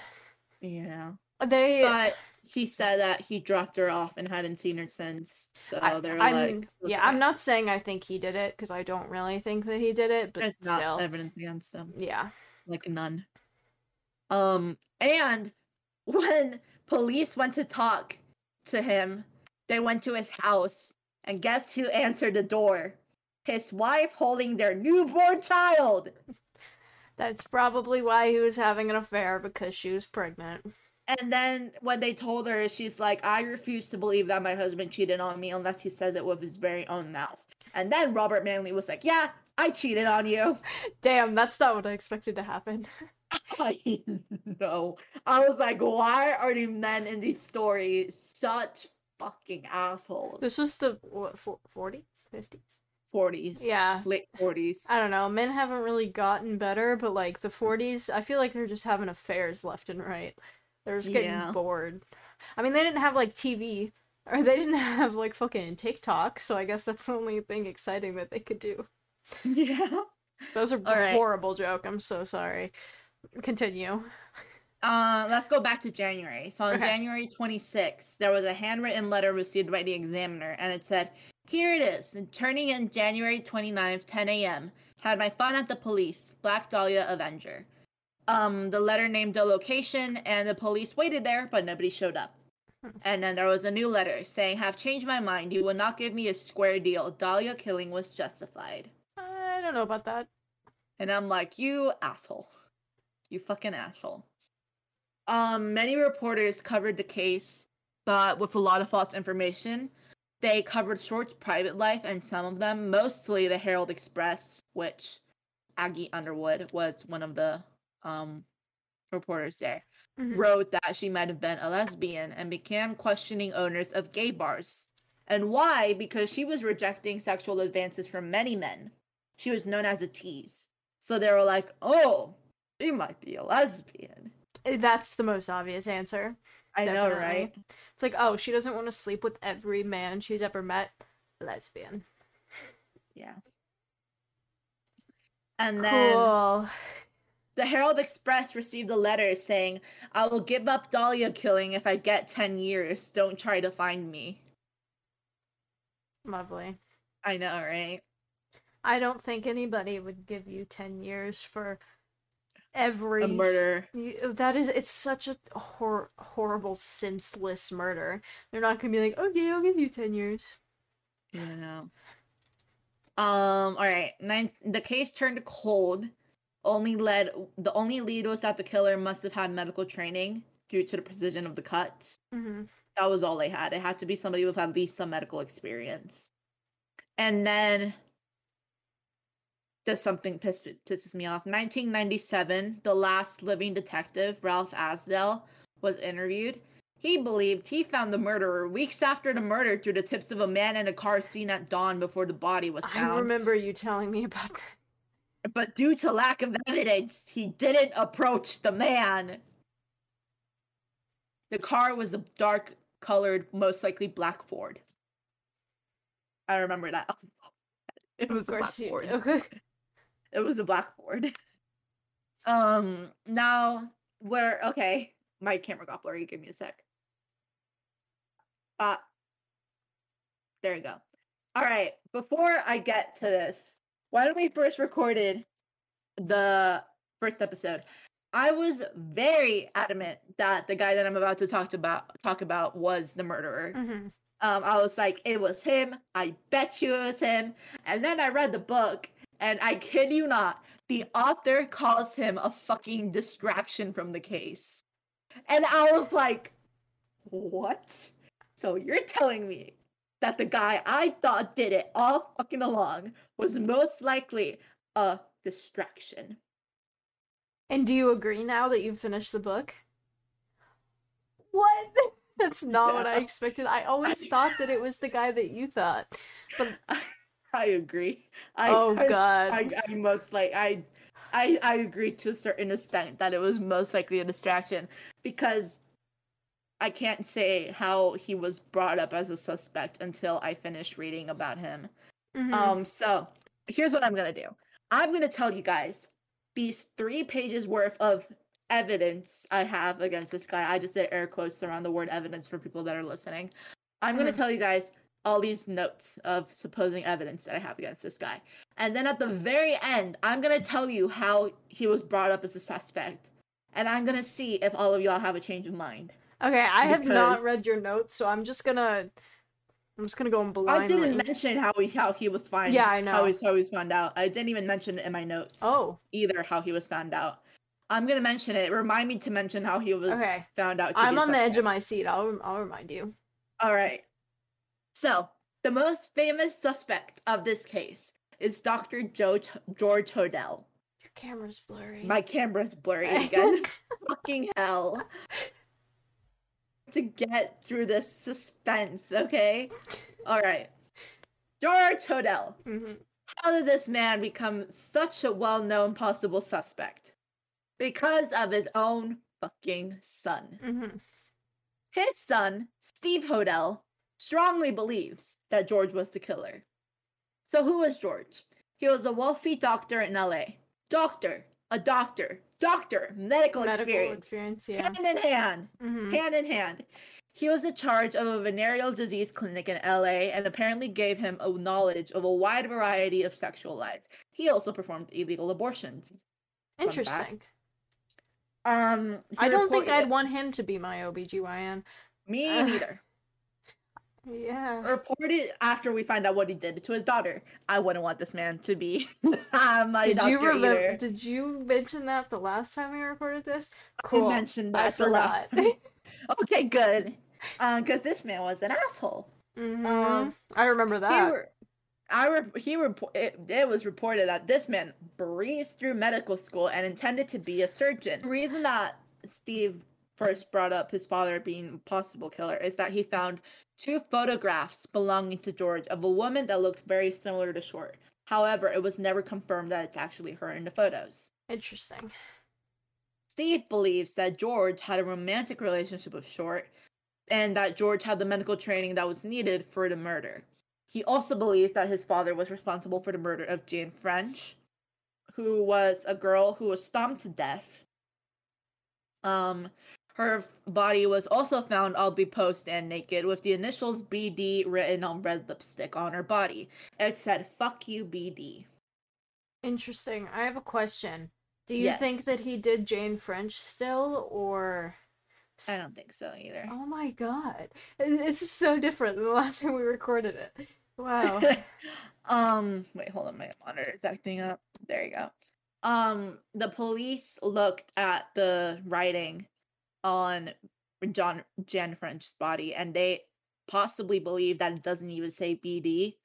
Yeah. They. But he said that he dropped her off and hadn't seen her since. So I, they're I'm, like, yeah, okay. I'm not saying I think he did it because I don't really think that he did it, but There's still, not evidence against him. yeah. Like none. Um, and when police went to talk to him, they went to his house, and guess who answered the door? His wife holding their newborn child. That's probably why he was having an affair because she was pregnant. And then when they told her, she's like, I refuse to believe that my husband cheated on me unless he says it with his very own mouth. And then Robert Manley was like, Yeah, I cheated on you. Damn, that's not what I expected to happen. I know. I was like, why are the men in these stories such fucking assholes? This was the what forties, fifties. 40s. Yeah, Late 40s. I don't know. Men haven't really gotten better, but like the 40s, I feel like they're just having affairs left and right. They're just getting Yeah. bored. I mean, they didn't have like TV or they didn't have like fucking TikTok, so I guess that's the only thing exciting that they could do. yeah. That was a All right. horrible joke. I'm so sorry. Continue. Uh, let's go back to January. So on Okay. January 26th, there was a handwritten letter received by the examiner, and it said, Here it is, turning in January 29th, 10 a.m. Had my fun at the police, Black Dahlia Avenger. Um, the letter named the location, and the police waited there, but nobody showed up. Hmm. And then there was a new letter saying, Have changed my mind. You will not give me a square deal. Dahlia killing was justified. I don't know about that. And I'm like, you asshole. You fucking asshole. Um, many reporters covered the case, but with a lot of false information. They covered Short's private life and some of them, mostly the Herald Express, which Aggie Underwood was one of the um reporters there, Mhm. wrote that she might have been a lesbian and began questioning owners of gay bars. And why? Because she was rejecting sexual advances from many men. She was known as a tease. So they were like, oh, she might be a lesbian. Eh, That's the most obvious answer. I know, right? It's like, oh, she doesn't want to sleep with every man she's ever met. Lesbian. Yeah. And then Cool. the Herald Express received a letter saying, I will give up Dahlia killing if I get 10 years. Don't try to find me. Lovely. I know, right? I don't think anybody would give you 10 years for every a murder. That is, it's such a hor- horrible, senseless murder. They're not gonna be like, okay, I'll give you ten years. You know. Um. All right. Nine. The case turned cold. Only led. The only lead was that the killer must have had medical training due to the precision of the cuts. Mm-hmm. That was all they had. It had to be somebody with at least some medical experience. And then. Something piss, pisses me off. 1997, the last living detective, Ralph Asdell, was interviewed. He believed he found the murderer weeks after the murder through the tips of a man in a car seen at dawn before the body was found. I remember you telling me about that. But due to lack of evidence, he didn't approach the man. The car was a dark colored, most likely black Ford. I remember that. It was Of a black Ford. It was a blackboard. Um, now where okay, my camera got blurry. Give me a sec. Uh there you go. All right, before I get to this, why don't we first recorded the first episode, I was very adamant that the guy that I'm about to talk about talk about was the murderer. hmm Um, I was like, it was him. I bet you it was him. And then I read the book, and I kid you not, the author calls him a fucking distraction from the case. And I was like, what? So you're telling me that the guy I thought did it all fucking along was most likely a distraction. And do you agree now that you've finished the book? What? That's not what I expected. I always thought that it was the guy that you thought. But I agree. I, Oh, I God. I, I most like I, I I agree to a certain extent that it was most likely a distraction because I can't say how he was brought up as a suspect until I finished reading about him. Mhm. Um, so here's what I'm gonna do. I'm gonna tell you guys these three pages worth of evidence I have against this guy. I just did air quotes around the word evidence for people that are listening. I'm gonna Mhm. tell you guys all these notes of supposing evidence that I have against this guy. And then at the very end, I'm gonna tell you how he was brought up as a suspect. And I'm gonna see if all of y'all have a change of mind. okay, I have not read your notes, so I'm just gonna I'm just gonna go and blindly. I didn't mention how he how he was found. Yeah, I know. How he's how he's found out. I didn't even mention it in my notes. Oh, either how he was found out. I'm gonna mention it. Remind me to mention how he was Okay. found out. To I'm on the edge of my seat. I'll I'll remind you. All right. So the most famous suspect of this case is Dr. Joe T- George Hodel. Your camera's blurry. My camera's blurry again. Fucking hell. To get through this suspense, okay? All right. George Hodel. Mhm. How did this man become such a well known possible suspect? Because of his own fucking son. Mhm. His son, Steve Hodel, strongly believes that George was the killer. So, who was George? He was a wealthy doctor in LA. Doctor, a doctor, doctor, medical, Medical experience. experience, yeah. Hand in hand Mhm. hand in hand. He was in charge of a venereal disease clinic in LA and apparently gave him a knowledge of a wide variety of sexual lives. He also performed illegal abortions. Interesting. Um, I don't think I'd want him to be my OBGYN. me Ugh. neither. Yeah. Reported after we find out what he did to his daughter. I wouldn't want this man to be my Did doctor you remember? either. Did you mention that the last time we recorded this? I Cool. mentioned I that the last forgot. time. Okay, good. Um, because this man was an asshole. Mhm. Um, I remember that. were, I re- he report it, it was reported that this man breezed through medical school and intended to be a surgeon. The reason that Steve first brought up his father being a possible killer is that he found two photographs belonging to George of a woman that looked very similar to Short. However, it was never confirmed that it's actually her in the photos. Interesting. Steve believes that George had a romantic relationship with Short and that George had the medical training that was needed for the murder. He also believes that his father was responsible for the murder of Jane French, who was a girl who was stomped to death. Um, her body was also found oddly post and naked with the initials BD written on red lipstick on her body. It said, fuck you, BD. Interesting. I have a question. Do you think that he did Jane French still, or? I don't think so either. Oh my god, this is so different than the last time we recorded it. Wow. um, wait, hold on, my monitor is acting up. There you go. Um, the police looked at the writing on John Jan French's body, and they possibly believe that it doesn't even say BD.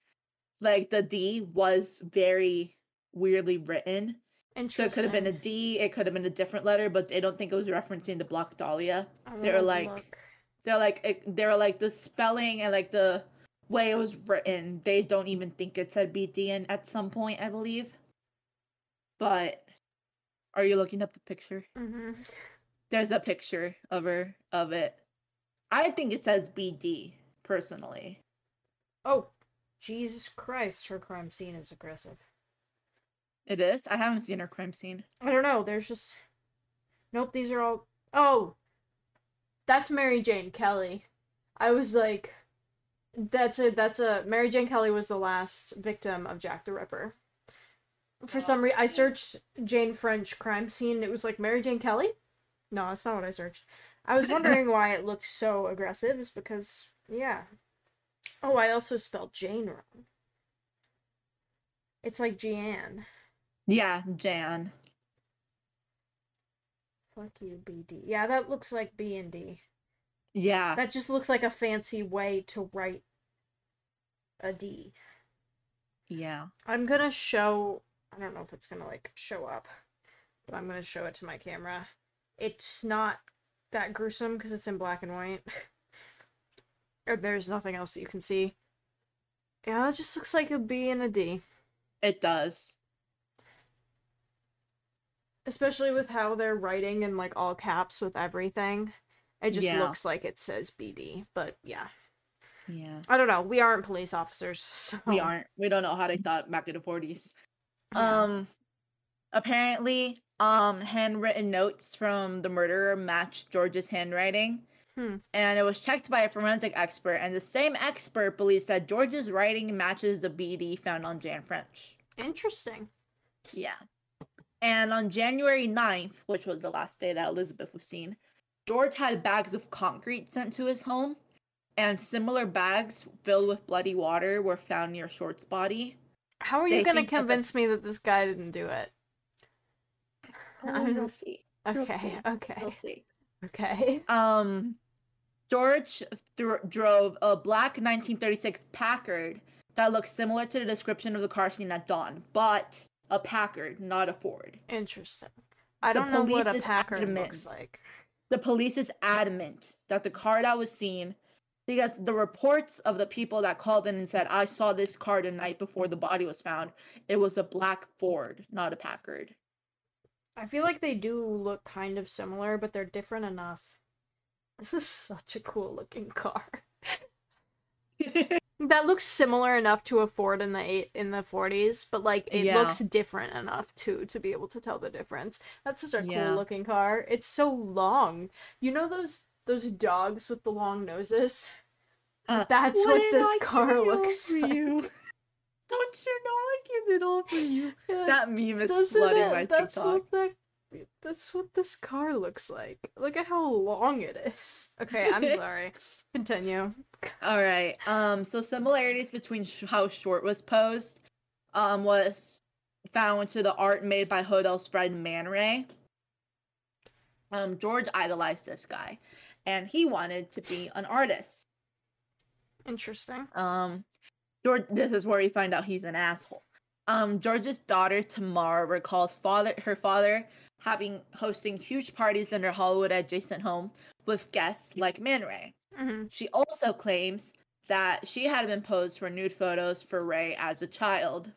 Like the D was very weirdly written, and so it could have been a D. It could have been a different letter, but they don't think it was referencing the Black Dahlia. They were wanna like- look. they're like it- they're like the spelling and like the way it was written they don't even think it said bdn at some point i believe but are you looking up the picture Mhm. There's a picture of her of it i think it says bd personally Oh, Jesus Christ! Her crime scene is aggressive. it is i haven't seen her crime scene I don't know. There's just. Nope. These are all. Oh, that's Mary Jane Kelly. I was like, that's a that's a Mary Jane Kelly was the last victim of Jack the Ripper. For some oh. reason, I searched Jane French crime scene. It was like Mary Jane Kelly. No, that's not what I searched. I was wondering why it looked so aggressive. Is because yeah. Oh, I also spelled Jane wrong. It's like Jan. yeah jan Fuck you, BD. Yeah, that looks like B and D. yeah That just looks like a fancy way to write a D. yeah I'm gonna show. I don't know if it's gonna like show up, but I'm gonna show it to my camera. It's not that gruesome because it's in black and white. Or There's nothing else that you can see. Yeah, it just looks like a B and a D. it does Especially with how they're writing in like all caps with everything. It just Yeah. looks like it says BD. But yeah. yeah I don't know. We aren't police officers, so we aren't we don't know how they thought back in the 40s Yeah. Um apparently um handwritten notes from the murderer matched George's handwriting. Hmm. And it was checked by a forensic expert and the same expert believes that George's writing matches the BD found on Jan French. Interesting. Yeah. And on January 9th, which was the last day that Elizabeth was seen, George had bags of concrete sent to his home, and similar bags filled with bloody water were found near Short's body. How are you gonna think that the- convince me that this guy didn't do it? Oh, you'll see. Okay, see. okay, You'll see. okay. Um, George dr- drove a black 1936 Packard that looks similar to the description of the car seen at dawn, but a Packard, not a Ford. Interesting. I The don't know what a Packard adamant. looks like. The police is adamant that the car that was seen, because the reports of the people that called in and said, I saw this car the night before the body was found, it was a black Ford, not a Packard. I feel like they do look kind of similar, but they're different enough. This is such a cool looking car. That looks similar enough to a Ford in the eight in the forties, but like it Yeah. looks different enough too to be able to tell the difference. That's such a Yeah. cool looking car. It's so long. You know those those dogs with the long noses? Uh, That's what "Wouldn't this I car give it all looks like. Don't you know I give it all for you? That meme is Doesn't flooding it? my That's TikTok. what that. That's what this car looks like. Look at how long it is. Okay, I'm sorry. Continue. All right. Um. So similarities between sh- how Short was posed, um, was found to the art made by Hodel's friend Man Ray. Um, George idolized this guy, and he wanted to be an artist. Interesting. Um, George. This is where we find out he's an asshole. Um, George's daughter Tamara recalls father her father having hosting huge parties in her Hollywood adjacent home with guests like Man Ray. hmm She also claims that she had been posed for nude photos for Ray as a child.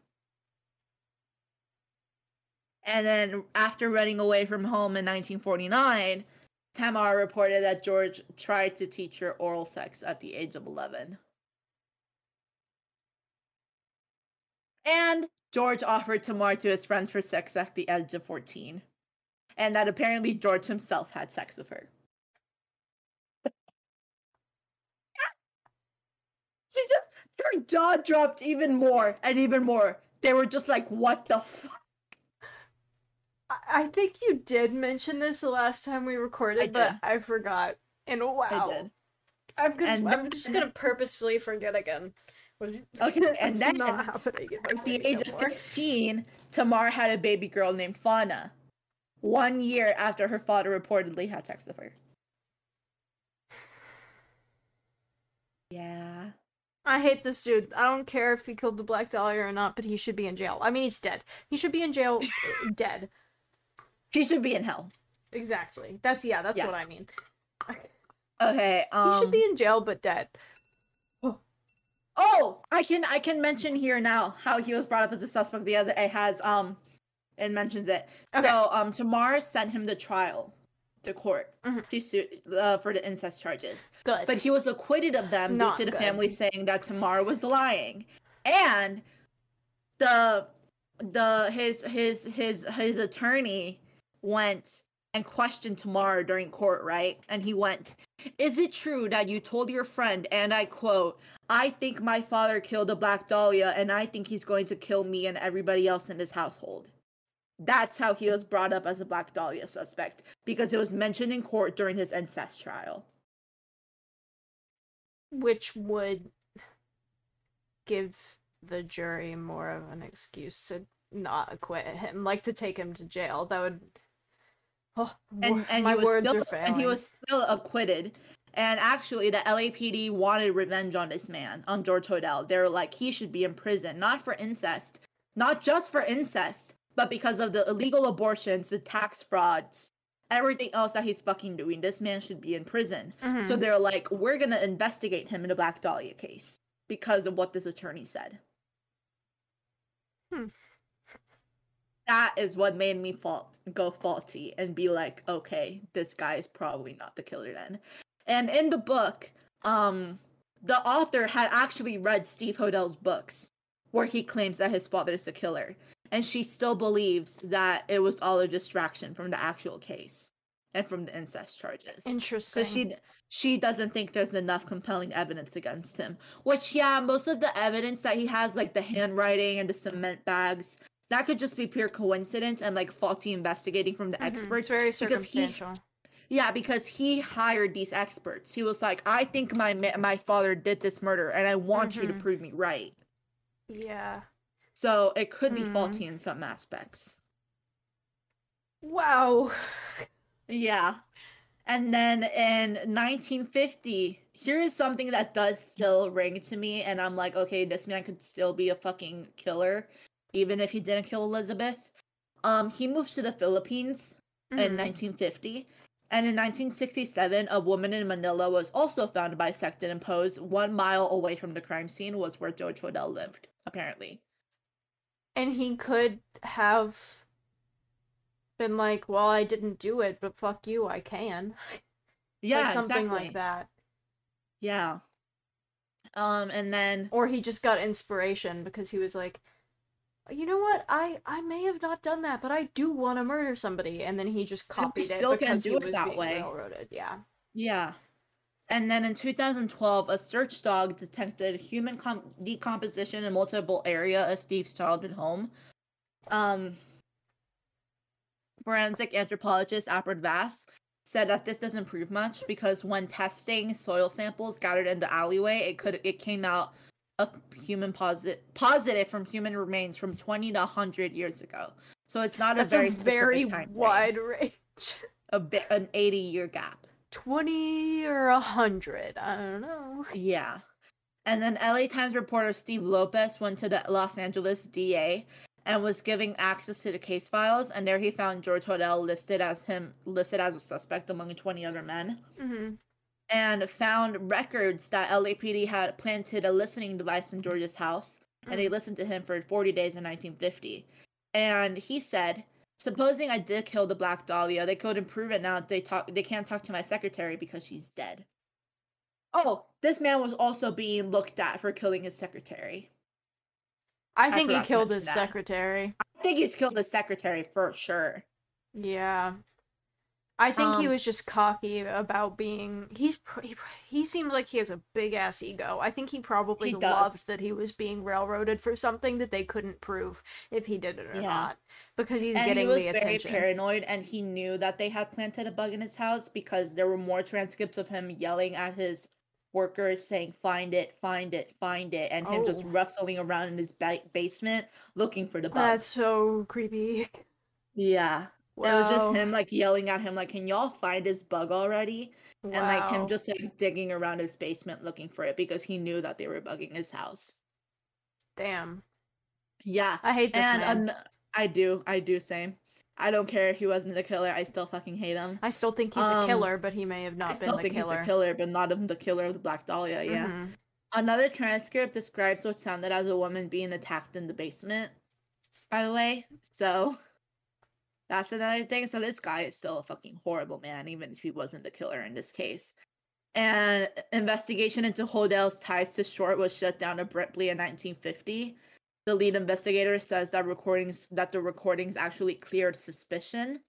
And then after running away from home in 1949, Tamar reported that George tried to teach her oral sex at the age of 11. And George offered Tamar to his friends for sex at the age of 14. And that apparently George himself had sex with her. she just her jaw dropped even more and even more. They were just like, "What the fuck?" I- think you did mention this the last time we recorded, I but. I forgot. And wow, I did. I'm gonna, And I'm just gonna purposefully forget again. Okay, and it's then not happening. At the age of more. 15, Tamar had a baby girl named Fauna. One year after her father reportedly had sex with her. Yeah. I hate this dude. I don't care if he killed the Black Dahlia or not, but he should be in jail. I mean, he's dead. He should be in jail, uh, dead. He should be in hell. Exactly. That's yeah. That's Yeah. what I mean. Okay. Um, he should be in jail, but dead. Oh, I can I can mention here now how he was brought up as a suspect because it has um and mentions it. Okay. So um Tamar sent him to trial to court Mhm. to suit uh, for the incest charges. Good. But he was acquitted of them Not due to the good. family saying that Tamar was lying. And the the his his his his attorney went and questioned Tamar during court, right? And he went, "Is it true that you told your friend and I quote, I think my father killed a Black Dahlia and I think he's going to kill me and everybody else in this household?" That's how he was brought up as a Black Dahlia suspect because it was mentioned in court during his incest trial. which would give the jury more of an excuse to not acquit him, like to take him to jail. That would. Oh, and, and my he was words still, are failing. and he was still acquitted. And actually, the LAPD wanted revenge on this man, on George Hodel. They were like, he should be in prison, not for incest, not just for incest, but because of the illegal abortions, the tax frauds, everything else that he's fucking doing. This man should be in prison. Mhm. So they're like, we're gonna investigate him in the Black Dahlia case because of what this attorney said. Hmm. That is what made me fall go faulty and be like, okay, this guy is probably not the killer then. And in the book, um, the author had actually read Steve Hodel's books where he claims that his father is the killer. And she still believes that it was all a distraction from the actual case and from the incest charges Interesting. because she she doesn't think there's enough compelling evidence against him. Which yeah, most of the evidence that he has, like the handwriting and the cement bags, that could just be pure coincidence and like faulty investigating from the Mhm, experts. It's very because he- circumstantial. Yeah, because he hired these experts. He was like, I think my my father did this murder, and I want you to Mhm. prove me right. Yeah. So it could be Hmm. faulty in some aspects. Wow. Yeah. And then in 1950, here is something that does still ring to me, and I'm like, okay, this man could still be a fucking killer, even if he didn't kill Elizabeth. Um, he moved to the Philippines in Mhm. 1950, and in 1967, a woman in Manila was also found bisected and posed one mile away from the crime scene was where George Hodel lived, apparently. And he could have been like, "Well, I didn't do it, but fuck you, I can." Yeah, like something exactly. like that. Yeah. Um, and then Or he just got inspiration because he was like, "You know what? I I may have not done that, but I do want to murder somebody." And then he just copied it still can because do he it was that being way. railroaded. Yeah. Yeah. And then in 2012, a search dog detected human com- decomposition in multiple area of Steve's childhood home. Um, forensic anthropologist Alfred Vass said that this doesn't prove much because when testing soil samples gathered in the alleyway, it could it came out of human posit- positive from human remains from 20 to 100 years ago. So it's not That's a very a very wide range. a bit an 80 year gap. 20 or a 100. I don't know. Yeah. And then LA Times reporter Steve Lopez went to the Los Angeles DA and was giving access to the case files, and there he found George Hodel listed as him listed as a suspect among 20 other men, hmm and found records that LAPD had planted a listening device in George's house, and they hmm. listened to him for 40 days in 1950. And he said, "Supposing I did kill the Black Dahlia, they couldn't prove it now. They talk. They can't talk to my secretary because she's dead." Oh, this man was also being looked at for killing his secretary. I I think he killed his that. secretary. I think he's killed his secretary for sure. Yeah. I think he Um, was just cocky about being. He's he, he seems like he has a big ass ego. I think he probably He does. loved that he was being railroaded for something that they couldn't prove if he did it or Yeah. not because he's and he was the very attention. paranoid and he knew that they had planted a bug in his house because there were more transcripts of him yelling at his workers saying find it find it find it and him just Oh. rustling around in his ba- basement looking for the bug That's so creepy. yeah it was just him like yelling at him like can y'all find his bug already and like him just like digging around his basement looking for it because he knew that they were bugging his house damn. yeah I hate this and man. an- i do i do same i don't care if he wasn't the killer i still fucking hate him I still think he's a um, killer, but he may have I not still been the killer. he's the killer, but not of the killer of the Black Dahlia. Yeah. Mhm. Another transcript describes what sounded as a woman being attacked in the basement. By the way, so that's another thing. So this guy is still a fucking horrible man, even if he wasn't the killer in this case. And investigation into Hodel's ties to Short was shut down abruptly in 1950. The lead investigator says that recordings that the recordings actually cleared suspicion.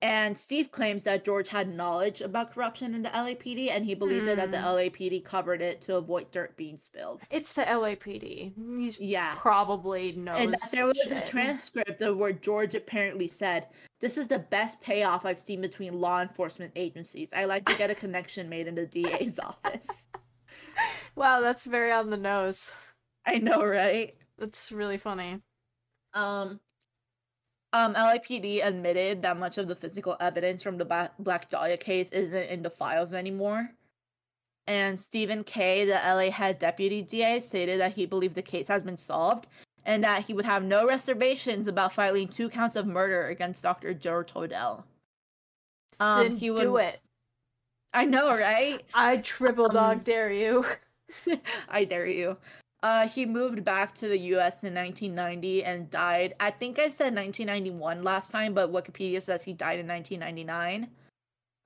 And Steve claims that George had knowledge about corruption in the LAPD, and he believes it that the Hmm. LAPD covered it to avoid dirt being spilled. It's the LAPD. He's Yeah. probably knows. And that there was a transcript of where George apparently said, This is the best payoff I've seen between law enforcement agencies. I like to get a connection made in the DA's office. Wow, that's very on the nose. I know, right? That's really funny. Um, um, LAPD admitted that much of the physical evidence from the Ba- Black Dahlia case isn't in the files anymore. And Stephen Kay, the LA head deputy DA, stated that he believed the case has been solved and that he would have no reservations about filing two counts of murder against Dr. George Hodel. Um, then he would, do it. I know, right? I triple dog Um, dare you. I dare you. Uh, he moved back to the U.S. in 1990 and died. I think I said 1991 last time, but Wikipedia says he died in 1999.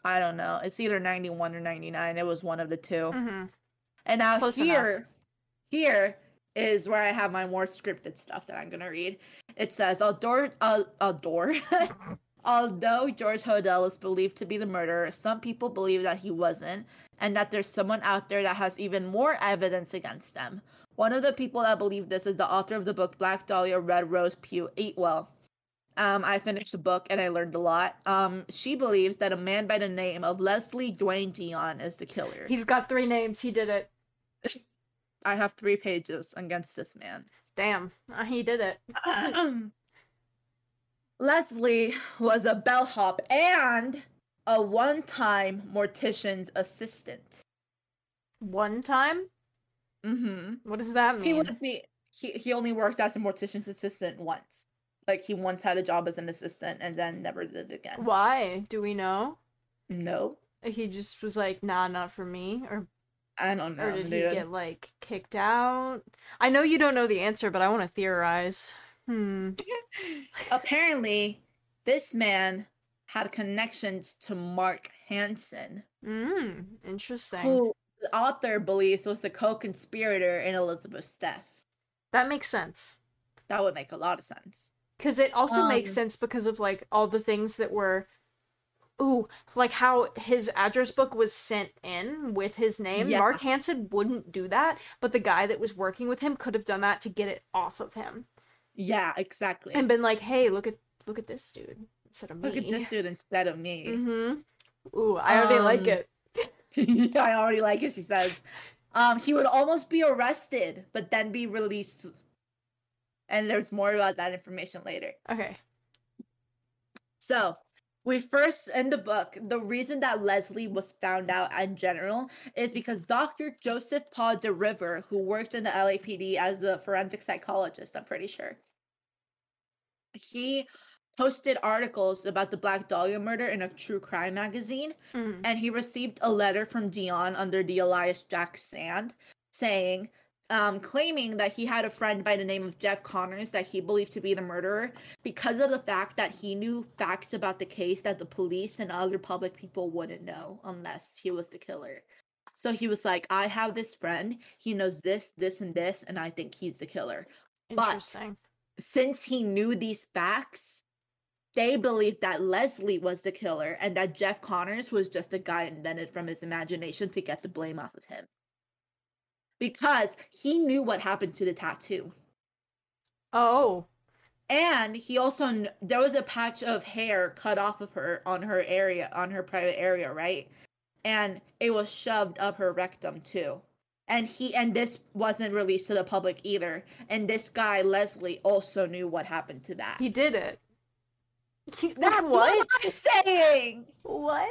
I don't know. It's either 91 or 99. It was one of the 2 Mhm. And now Close enough. here, here is where I have my more scripted stuff that I'm gonna read. It says, "Although, uh, although, although George Hodel is believed to be the murderer, some people believe that he wasn't, and that there's someone out there that has even more evidence against them. One of the people that believe this is the author of the book Black Dahlia Red Rose Piu Eatwell. Um, I finished the book and I learned a lot. Um, she believes that a man by the name of Leslie Duane Dion is the killer. He's got three names. He did it. I have three pages against this man. Damn, uh, he did it. Leslie was a bellhop and a one-time mortician's assistant. One time? Mm-hmm. What does that mean? He would be. He he only worked as a mortician's assistant once. Like he once had a job as an assistant and then never did it again. Why? Do we know? No, He just was like, nah, not for me, or I don't know. or did he get like kicked out? I know you don't know the answer, but I want to theorize. Hmm. Apparently, this man had connections to Mark Hansen, Mm, interesting. who the author believes was the co-conspirator in Elizabeth's death. That makes sense. That would make a lot of sense. Because it also makes Um, sense because of like all the things that were ooh, like how his address book was sent in with his name. Yeah. Mark Hansen wouldn't do that, but the guy that was working with him could have done that to get it off of him. Yeah, exactly. And been like, "Hey, look at look at this dude instead of me." Look at this dude instead of me. Mhm. Ooh, I already like Um, it. I already like it, she says. Um, he would almost be arrested, but then be released. And there's more about that information later. Okay. So, we first in the book, the reason that Leslie was found out in general is because Dr. Joseph Paul DeRiver, who worked in the LAPD as a forensic psychologist, I'm pretty sure, he posted articles about the Black Dahlia murder in a true crime magazine Mhm. and he received a letter from Dion under the Elias Jack Sand saying, um, claiming that he had a friend by the name of Jeff Connors that he believed to be the murderer because of the fact that he knew facts about the case that the police and other public people wouldn't know unless he was the killer. So he was like, I have this friend, he knows this, this, and this, and I think he's the killer. But- Since he knew these facts, they believed that Leslie was the killer and that Jeff Connors was just a guy invented from his imagination to get the blame off of him. Because he knew what happened to the tattoo. Oh. And he also kn- there was a patch of hair cut off of her on her area on her private area, right? And it was shoved up her rectum too. And he and this wasn't released to the public either. And this guy Leslie also knew what happened to that. He did it. He, That's what? what I'm saying. What?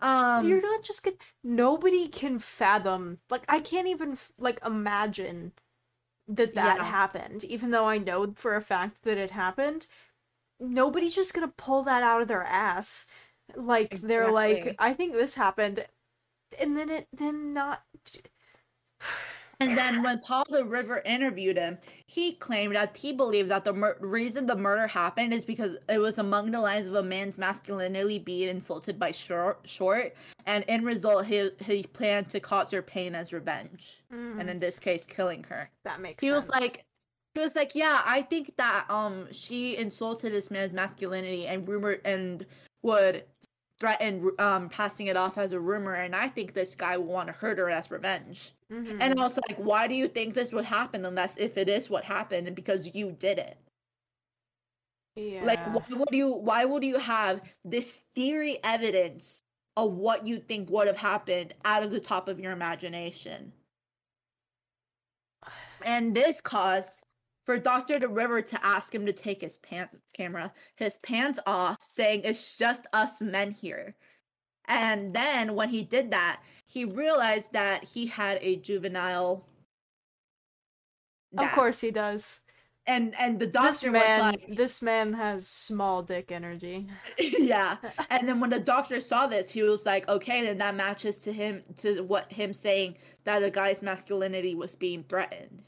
Um, You're not just gonna. Nobody can fathom. Like I can't even like imagine that that Yeah. happened. Even though I know for a fact that it happened, nobody's just gonna pull that out of their ass. Like they're like, I think this happened, and then it then not. And then when Paul De River interviewed him, he claimed that he believed that the mur- reason the murder happened is because it was among the lines of a man's masculinity being insulted by Short, Short and in result, he he planned to cause her pain as revenge, and Mm, in this case, killing her. that makes He sense. was like, he was like, yeah, I think that um she insulted this man's masculinity and rumored and would threaten um passing it off as a rumor, and I think this guy will want to hurt her as revenge. Mhm. And I was like, why do you think this would happen unless if it is what happened and because you did it? yeah. Like why would you why would you have this theory evidence of what you think would have happened out of the top of your imagination? And this caused for Dr. De River to ask him to take his pants camera, his pants off, saying it's just us men here. And then when he did that, he realized that he had a juvenile. of course he does. And and the This doctor man, was like, this man has small dick energy. yeah. And then when the doctor saw this, he was like, okay, then that matches to him to what him saying that a guy's masculinity was being threatened.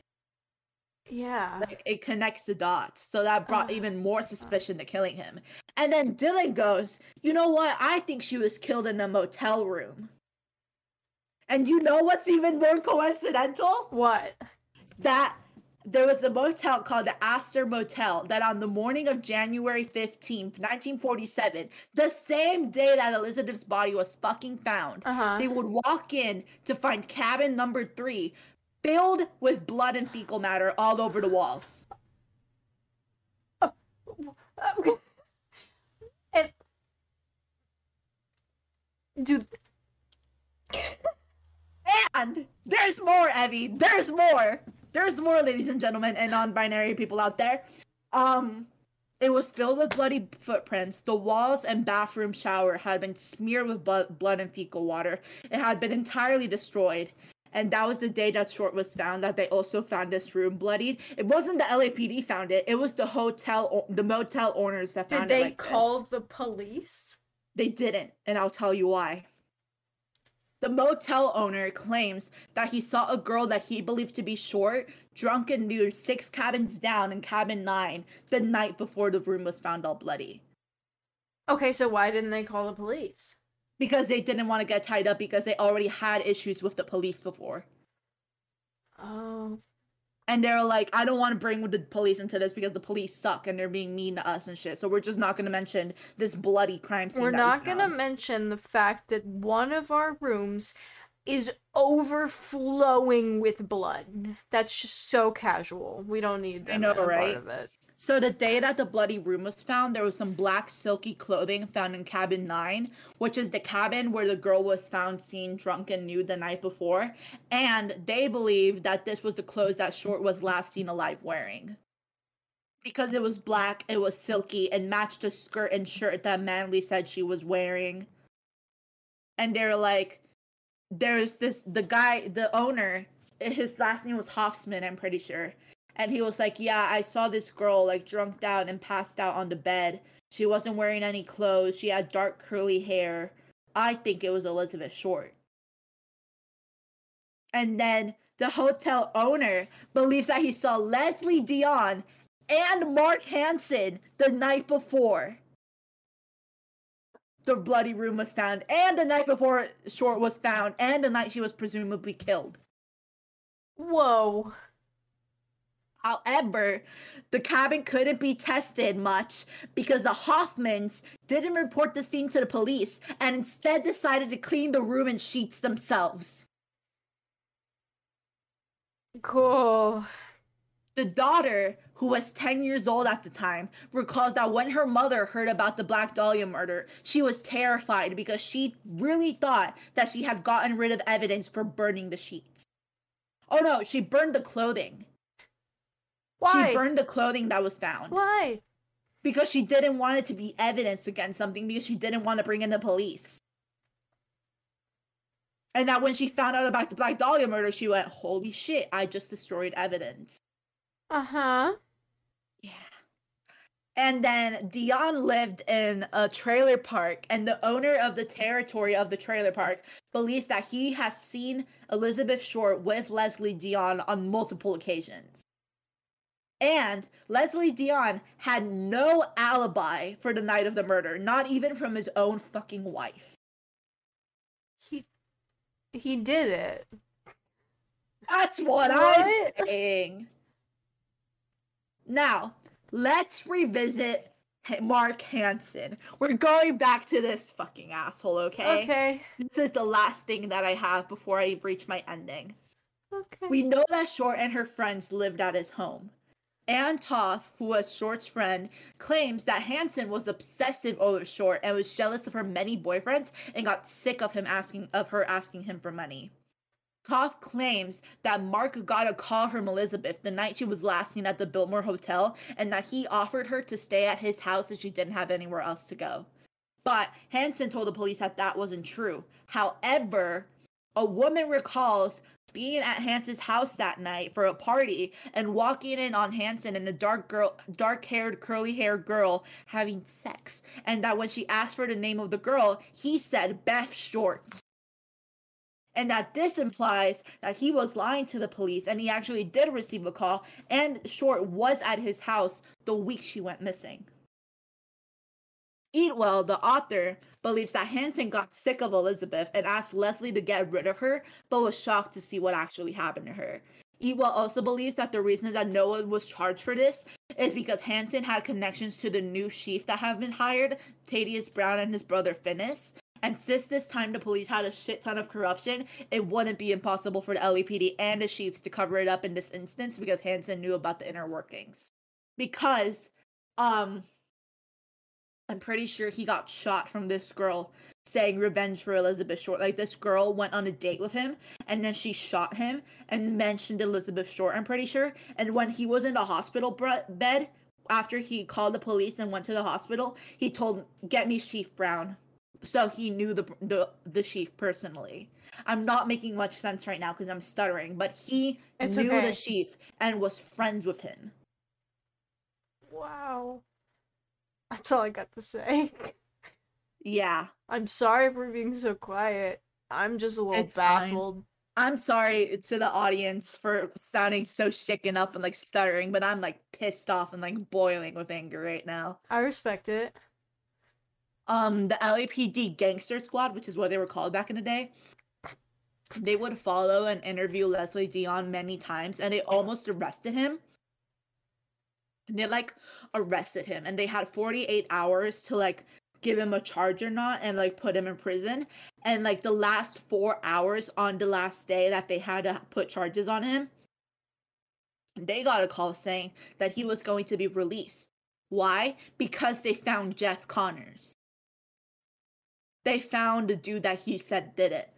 Yeah. Like it connects the dots. So that brought Ah. even more suspicion to killing him. And then Dillon goes, you know what? I think she was killed in a motel room. And you know what's even more coincidental? what? that there was a motel called the Aster Motel that on the morning of January 15th, 1947, the same day that Elizabeth's body was fucking found, Uh huh. they would walk in to find cabin number three filled with blood and fecal matter all over the walls. and dude, And there's more, Evy. There's more. There's more, ladies and gentlemen, and non-binary people out there. Um, it was filled with bloody footprints. The walls and bathroom shower had been smeared with blood and fecal water. It had been entirely destroyed. And that was the day that Short was found. That they also found this room bloodied. It wasn't the LAPD found it. It was the hotel, the motel owners that did found it. Did they like call this. the police? They didn't, and I'll tell you why. The motel owner claims that he saw a girl that he believed to be short, drunk and nude, six cabins down in cabin nine the night before the room was found all bloody. Okay, so why didn't they call the police? Because they didn't want to get tied up because they already had issues with the police before. Oh, And they're like, I don't want to bring the police into this because the police suck and they're being mean to us and shit. So we're just not going to mention this bloody crime scene. we're not gonna mention the fact that one of our rooms is overflowing with blood. That's just so casual. We don't need I them know, in part right? of it. So the day that the bloody room was found, there was some black silky clothing found in cabin 9, which is the cabin where the girl was found seen drunk and nude the night before, and they believe that this was the clothes that Short was last seen alive wearing. Because it was black, it was silky, and matched the skirt and shirt that Manley said she was wearing. And they're like, there's this, the guy, the owner, his last name was Hoffman, I'm pretty sure and he was like, "Yeah, I saw this girl like drunked out and passed out on the bed. She wasn't wearing any clothes. She had dark curly hair. I think it was Elizabeth Short." And then the hotel owner believes that he saw Leslie Dion and Mark Hansen the night before the bloody room was found, and the night before Short was found, and the night she was presumably killed. Whoa. However, the cabin couldn't be tested much because the Hoffmans didn't report the scene to the police and instead decided to clean the room and sheets themselves. Cool. The daughter, who was 10 years old at the time, recalls that when her mother heard about the Black Dahlia murder, she was terrified because she really thought that she had gotten rid of evidence for burning the sheets. Oh no, she burned the clothing. Why? She burned the clothing that was found. Why? Because she didn't want it to be evidence against something because she didn't want to bring in the police. And that when she found out about the Black Dahlia murder, she went, Holy shit, I just destroyed evidence. Uh huh. Yeah. And then Dion lived in a trailer park, and the owner of the territory of the trailer park believes that he has seen Elizabeth Short with Leslie Dion on multiple occasions. And Leslie Dillon had no alibi for the night of the murder, not even from his own fucking wife. He he did it. That's what, What? I'm saying. Now, let's revisit Mark Hansen. We're going back to this fucking asshole, okay? Okay. This is the last thing that I have before I reach my ending. Okay. We know that Short and her friends lived at his home. Ann Toth, who was Short's friend, claims that Hansen was obsessive over Short and was jealous of her many boyfriends and got sick of him asking of her asking him for money. Toth claims that Mark got a call from Elizabeth the night she was last seen at the Biltmore Hotel and that he offered her to stay at his house if she didn't have anywhere else to go. But Hansen told the police that that wasn't true. However, a woman recalls being at Hansen's house that night for a party and walking in on Hansen and a dark girl, dark-haired, curly-haired girl having sex, and that when she asked for the name of the girl, he said Beth Short. And that this implies that he was lying to the police and he actually did receive a call, and Short was at his house the week she went missing. Eatwell, the author, believes that Hansen got sick of Elizabeth and asked Leslie to get rid of her, but was shocked to see what actually happened to her. Eatwell also believes that the reason that no one was charged for this is because Hansen had connections to the new chief that have been hired, Thaddeus Brown and his brother Finis. And since this time the police had a shit ton of corruption, it wouldn't be impossible for the LAPD and the chiefs to cover it up in this instance because Hansen knew about the inner workings. Because, um, I'm pretty sure he got shot from this girl saying revenge for Elizabeth Short. Like this girl went on a date with him and then she shot him and mentioned Elizabeth Short, I'm pretty sure. And when he was in the hospital bre- bed, after he called the police and went to the hospital, he told, "Get me Chief Brown." So he knew the the, the chief personally. I'm not making much sense right now because I'm stuttering, but he It's knew okay. the chief and was friends with him. Wow. That's all I got to say. Yeah. I'm sorry for being so quiet. I'm just a little It's fine. baffled. I'm sorry to the audience for sounding so shaken up and like stuttering, but I'm like pissed off and like boiling with anger right now. I respect it. Um, the LAPD Gangster Squad, which is what they were called back in the day, they would follow and interview Leslie Dillon many times, and they almost arrested him. And they like arrested him, and they had 48 hours to like give him a charge or not, and like put him in prison. And like the last four hours on the last day that they had to put charges on him, they got a call saying that he was going to be released. Why? Because they found Jeff Connors. They found the dude that he said did it.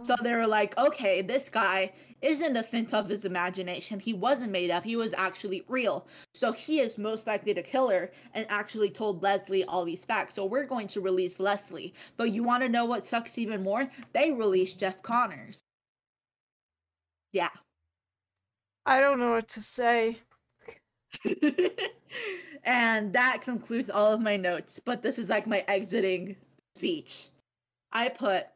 So they were like, okay, this guy isn't a fint of his imagination. He wasn't made up. He was actually real. So he is most likely the killer and actually told Leslie all these facts. So we're going to release Leslie. But you want to know what sucks even more? They released Jeff Connors. Yeah. I don't know what to say. and that concludes all of my notes, but this is like my exiting speech. I put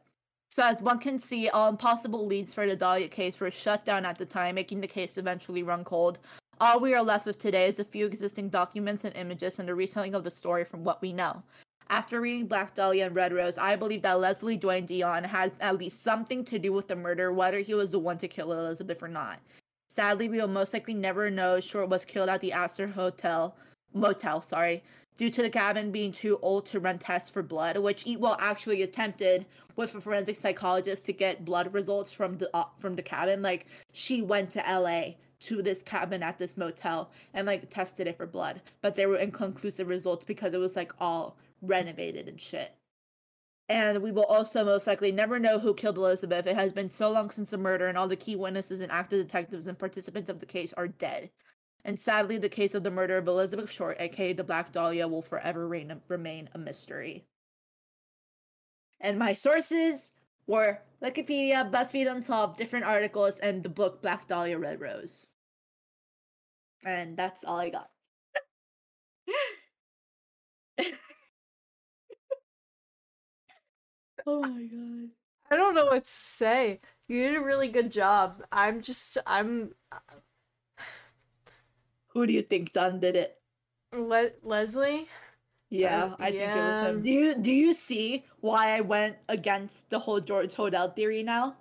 so as one can see, all impossible leads for the Dahlia case were shut down at the time, making the case eventually run cold. All we are left with today is a few existing documents and images and a retelling of the story from what we know. After reading Black Dahlia and Red Rose, I believe that Leslie Duane Dillon had at least something to do with the murder, whether he was the one to kill Elizabeth or not. sadly, we will most likely never know Short was killed at the Aster Hotel motel, sorry, due to the cabin being too old to run tests for blood, which Eatwell actually attempted with a forensic psychologist to get blood results from the uh, from the cabin. Like she went to LA to this cabin at this motel and like tested it for blood, but they were inconclusive results because it was like all renovated and shit. And we will also most likely never know who killed Elizabeth. It has been so long since the murder, and all the key witnesses and active detectives and participants of the case are dead. And sadly, the case of the murder of Elizabeth Short, aka the Black Dahlia, will forever reign, remain a mystery. And my sources were Wikipedia, BuzzFeed Unsolved, different articles, and the book Black Dahlia Red Rose. And that's all I got. oh my god. I don't know what to say. You did a really good job. I'm just I'm Who do you think done did it? Le- Leslie. Yeah, oh, I think it was him. Do you do you see why I went against the whole George Hodel theory now?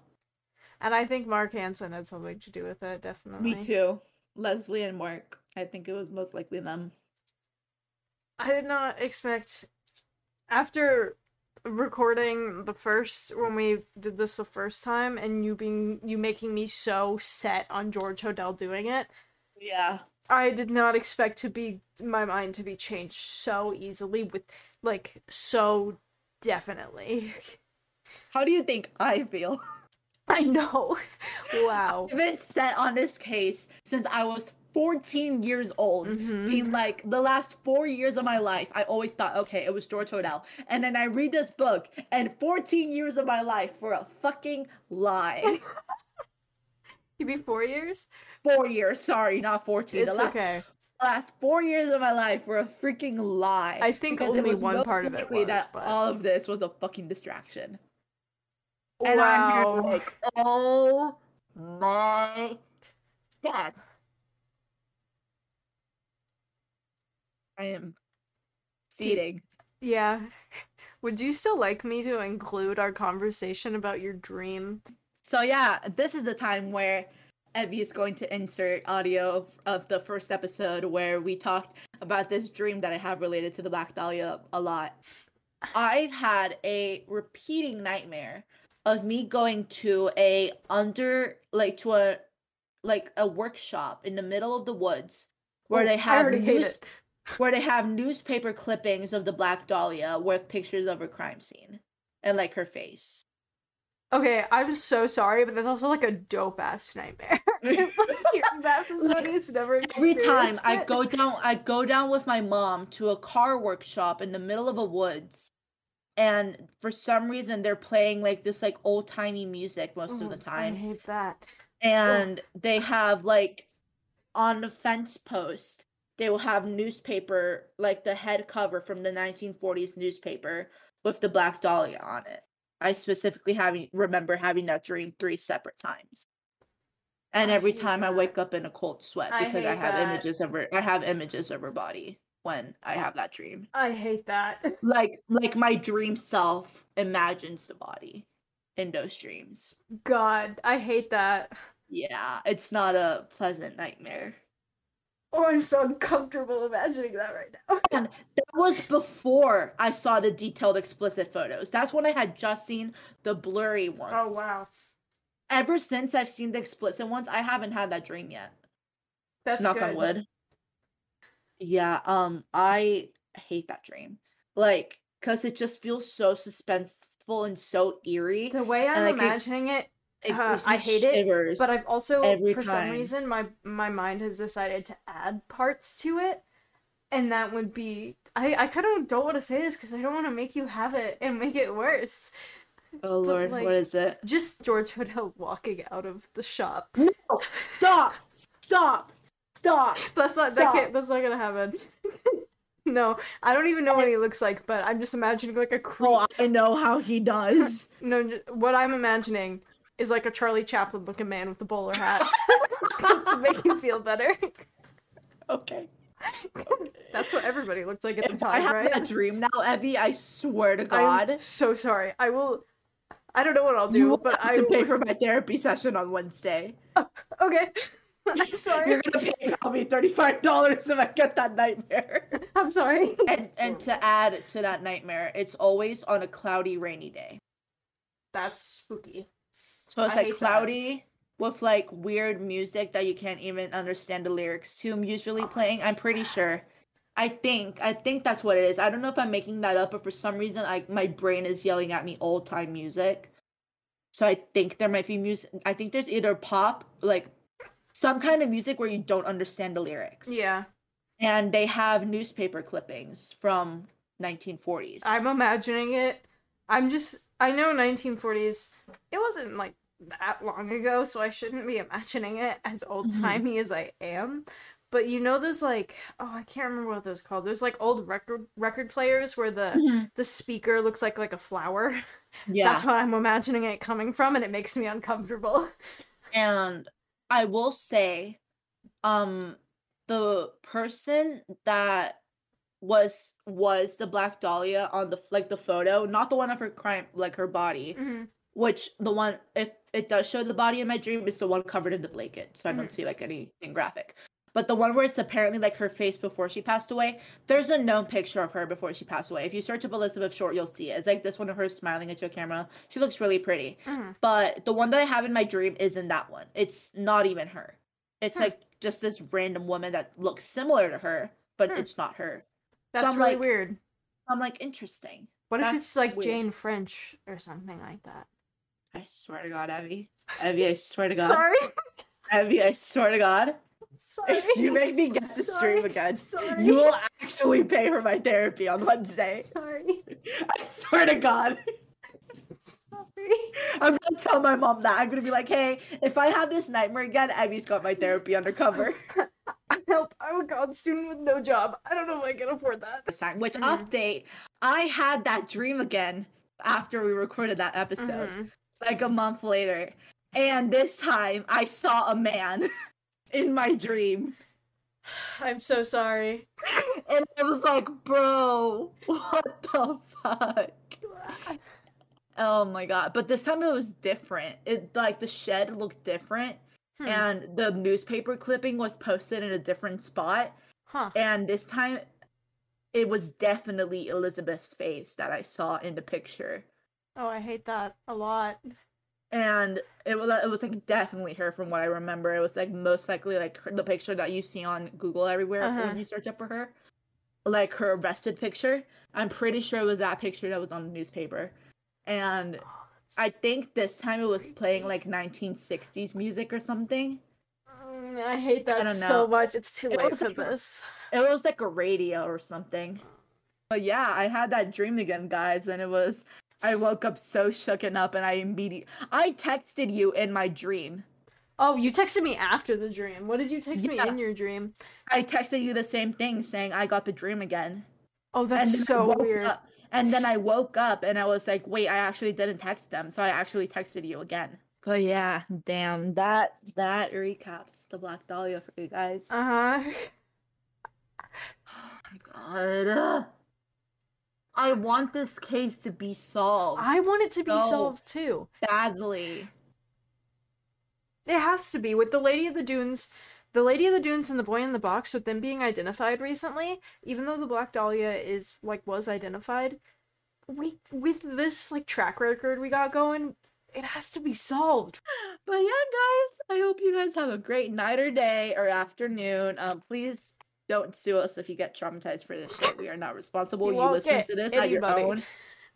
And I think Mark Hansen had something to do with it, definitely. Me too. Leslie and Mark. I think it was most likely them. I did not expect after recording the first when we did this the first time and you being you making me so set on George Hodel doing it. Yeah. I did not expect to be my mind to be changed so easily with like so definitely. How do you think I feel? I know. Wow. I've been set on this case since I was 14 years old. Mhm. Being like the last four years of my life, I always thought, okay, it was George Hodel. And then I read this book, and 14 years of my life were a fucking lie. You be four years? four years, sorry, not 14. It's the last, okay. last four years of my life were a freaking lie. I think because only one part of it was, that but- all of this was a fucking distraction. And I'm here Wow. like, oh my god. I am seating. Yeah. Would you still like me to include our conversation about your dream? So yeah, this is the time where Evy is going to insert audio of the first episode where we talked about this dream that I have related to the Black Dahlia a lot. I've had a repeating nightmare of me going to a under like to a like a workshop in the middle of the woods where Oh, they have news- where they have newspaper clippings of the Black Dahlia with pictures of her crime scene and like her face. Okay, I'm so sorry, but that's also like a dope ass nightmare. That from somebody who's never Every time experienced I go down, I go down with my mom to a car workshop in the middle of a woods, and for some reason they're playing like this like old timey music most of Oh, the mm-hmm, I time, hate that. and they have like on the fence post they will have newspaper like the head cover from the 1940s newspaper with the Black Dahlia on it. I specifically having remember having that dream three separate times. And I every time I wake up in a cold sweat because I, hate have that. images of her I have images of her body when I have that dream. I hate that. Like like my dream self imagines the body in those dreams. God, I hate that. Yeah, it's not a pleasant nightmare. Oh, I'm so uncomfortable imagining that right now. And that was before I saw the detailed explicit photos. That's when I had just seen the blurry ones. Oh wow, Ever since I've seen the explicit ones, I haven't had that dream yet. that's Knock good. on wood. Yeah, um, I hate that dream. Like, cause it just feels so suspenseful and so eerie. The way I'm imagining it, It uh, I hate it, but I've also, every for some reason, my my mind has decided to add parts to it, and that would be. I I kind of don't want to say this because I don't want to make you have it and make it worse. oh but, lord, like- what is it? Just George Hodel walking out of the shop. No, stop! Stop! Stop! That's not that can't that's not gonna happen. no, I don't even know what he looks like, but I'm just imagining like a creep. Oh, I know how he does. No, what I'm imagining is like a Charlie Chaplin looking man with a bowler hat to make you feel better. okay. That's what everybody looked like at the If I have right? that dream now, Evy, I swear to God, I'm so sorry. I will. I don't know what I'll do, you will but have I to pay for my therapy session on Wednesday. okay. I'm sorry. You're gonna pay me thirty-five dollars if I get that nightmare. I'm sorry. And and to add to that nightmare, it's always on a cloudy, rainy day. That's spooky. So it's I like hate that. cloudy with like weird music that you can't even understand the lyrics to. I'm Usually playing, I'm pretty sure. I think I think that's what it is. I don't know if I'm making that up, but for some reason, I my brain is yelling at me old time music. So I think there might be music. I think there's either pop, like some kind of music where you don't understand the lyrics, Yeah. and they have newspaper clippings from 1940s. I'm imagining it. I'm just I know 1940s. It wasn't like that long ago, so I shouldn't be imagining it as old timey as I am. But you know those like oh I can't remember what those called. There's like old record record players where the Mhm. the speaker looks like like a flower. yeah. That's what I'm imagining it coming from, and it makes me uncomfortable. And I will say, um, the person that was was the Black Dahlia on the like the photo, not the one of her crime, like her body, which the one if it does show the body in my dream is the one covered in the blanket, so I don't Mhm. see like anything graphic. But the one where it's apparently like her face before she passed away, there's a known picture of her before she passed away. If you search up Elizabeth Short, you'll see it. It's like this one of her smiling into a camera. She looks really pretty. Mhm. But the one that I have in my dream isn't that one. It's not even her. It's Hmm. like just this random woman that looks similar to her, but Hmm. it's not her. That's I'm really like- weird. I'm like, interesting. What if it's like weird. Jane French or something like that? I swear to God, Evy. Evy, I swear to God. Sorry. Evy, I swear to God. Sorry. If you make me get this Sorry. dream again, Sorry. you will actually pay for my therapy on Wednesday. Sorry. I swear to God. Sorry. I'm gonna tell my mom that. I'm gonna be like, hey, if I have this nightmare again, Evy's got my therapy undercover. Help! I'm a college student with no job. I don't know if I can afford that. Which Mhm. update? I had that dream again after we recorded that episode, Mhm. like a month later. And this time I saw a man in my dream. I'm so sorry. And I was like, bro, what the fuck? Oh my god. But this time it was different. It like the shed looked different. Hmm. And the newspaper clipping was posted in a different spot. Huh. And this time it was definitely Elizabeth's face that I saw in the picture. Oh, I hate that a lot. and it was it was like definitely her from what I remember. It was like most likely like her, the picture that you see on Google everywhere Uh-huh. when you search up for her, like her arrested picture. I'm pretty sure it was that picture that was on the newspaper, and I think this time it was playing like 1960s music or something. Mm, I hate that don't so much. It's too It late for like- this. It was like a radio or something. But yeah, I had that dream again, guys, and it was. I woke up so shooken up, and I immediately I texted you in my dream. Oh, you texted me after the dream. What did you text me in your dream? I texted you the same thing saying I got the dream again. Oh, that's so weird. up- and then I woke up and I was like, wait, I actually didn't text them. So I actually texted you again. But yeah, damn, that that recaps the Black Dahlia for you guys. Uh huh. Oh my god. I want this case to be solved I want it to be No. solved too. badly. It has to be with the Lady of the Dunes, the Lady of the Dunes and the Boy in the Box with them being identified recently. Even though the Black Dahlia is like was identified, we with this like track record we got going, it has to be solved. But yeah, guys, I hope you guys have a great night or day or afternoon. Um, please don't sue us if you get traumatized for this shit. We are not responsible. You You, listen to this at your own.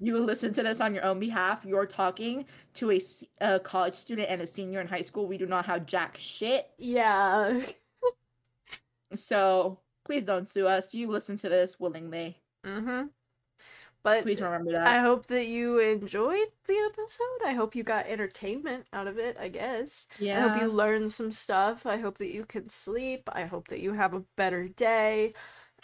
You will listen to this on your own behalf. You're talking to a, a college student and a senior in high school. We do not have jack shit. Yeah. So please don't sue us. You listen to this willingly. Mm-hmm. But Please remember that. I hope that you enjoyed the episode. I hope you got entertainment out of it, I guess. Yeah. I hope you learned some stuff. I hope that you can sleep. I hope that you have a better day.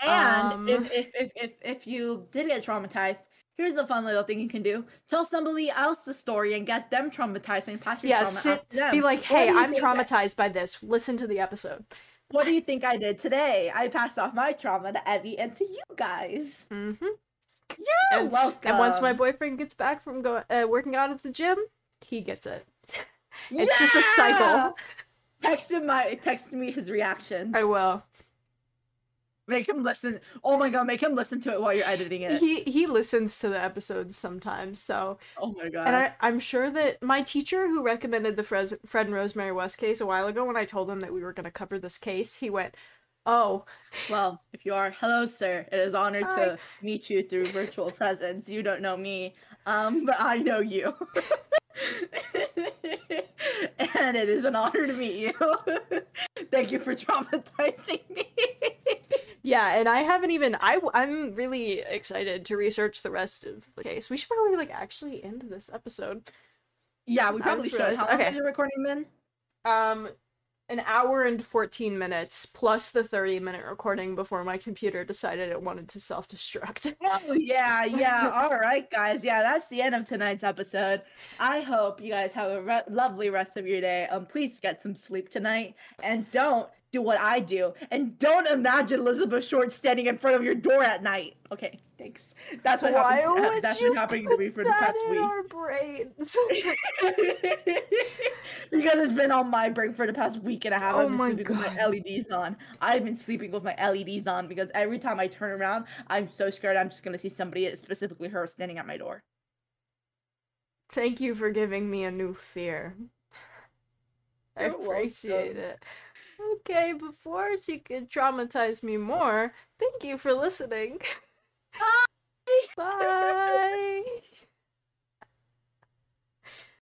And Um, if, if, if, if, if you did get traumatized, here's a fun little thing you can do. Tell somebody else the story and get them traumatized and pass your Yeah, trauma sit- them. Be like, hey, I'm I- traumatized by this. Listen to the episode. what do you think I did today? I passed off my trauma to Evy and to you guys. Mm-hmm. You're And- welcome. And once my boyfriend gets back from go- uh, working out at the gym, he gets it. It's just a cycle. text him my text me his reactions. I will. Make him listen. Oh my god, make him listen to it while you're editing it. He he listens to the episodes sometimes, so oh my god. and I I'm sure that my teacher who recommended the Fred Fred and Rosemary West case a while ago when I told him that we were going to cover this case, he went, "Oh, well, if you are, hello, sir. It is honored Hi. to meet you through virtual presence. You don't know me, um, but I know you. and it is an honor to meet you. Thank you for traumatizing me. yeah." And I haven't even I I'm really excited to research the rest of the case. We should probably like actually end this episode. yeah, we probably should. realized- How long okay. recording been? Um an hour and 14 minutes plus the 30 minute recording before my computer decided it wanted to self-destruct. Oh yeah, yeah. All right, guys. Yeah, that's the end of tonight's episode. I hope you guys have a re- lovely rest of your day. Um, please get some sleep tonight, and don't do what I do, and don't imagine Elizabeth Short standing in front of your door at night. Okay, thanks. That's what Why happens. that's been happening to me for the past week. our brains. because it's been on my brain for the past week and a half. Oh I've been my sleeping with my LEDs on. I've been sleeping with my LEDs on because every time I turn around, I'm so scared I'm just gonna see somebody, specifically her, standing at my door. Thank you for giving me a new fear. I You're appreciate welcome. it. Okay, before she could traumatize me more, thank you for listening. Bye bye.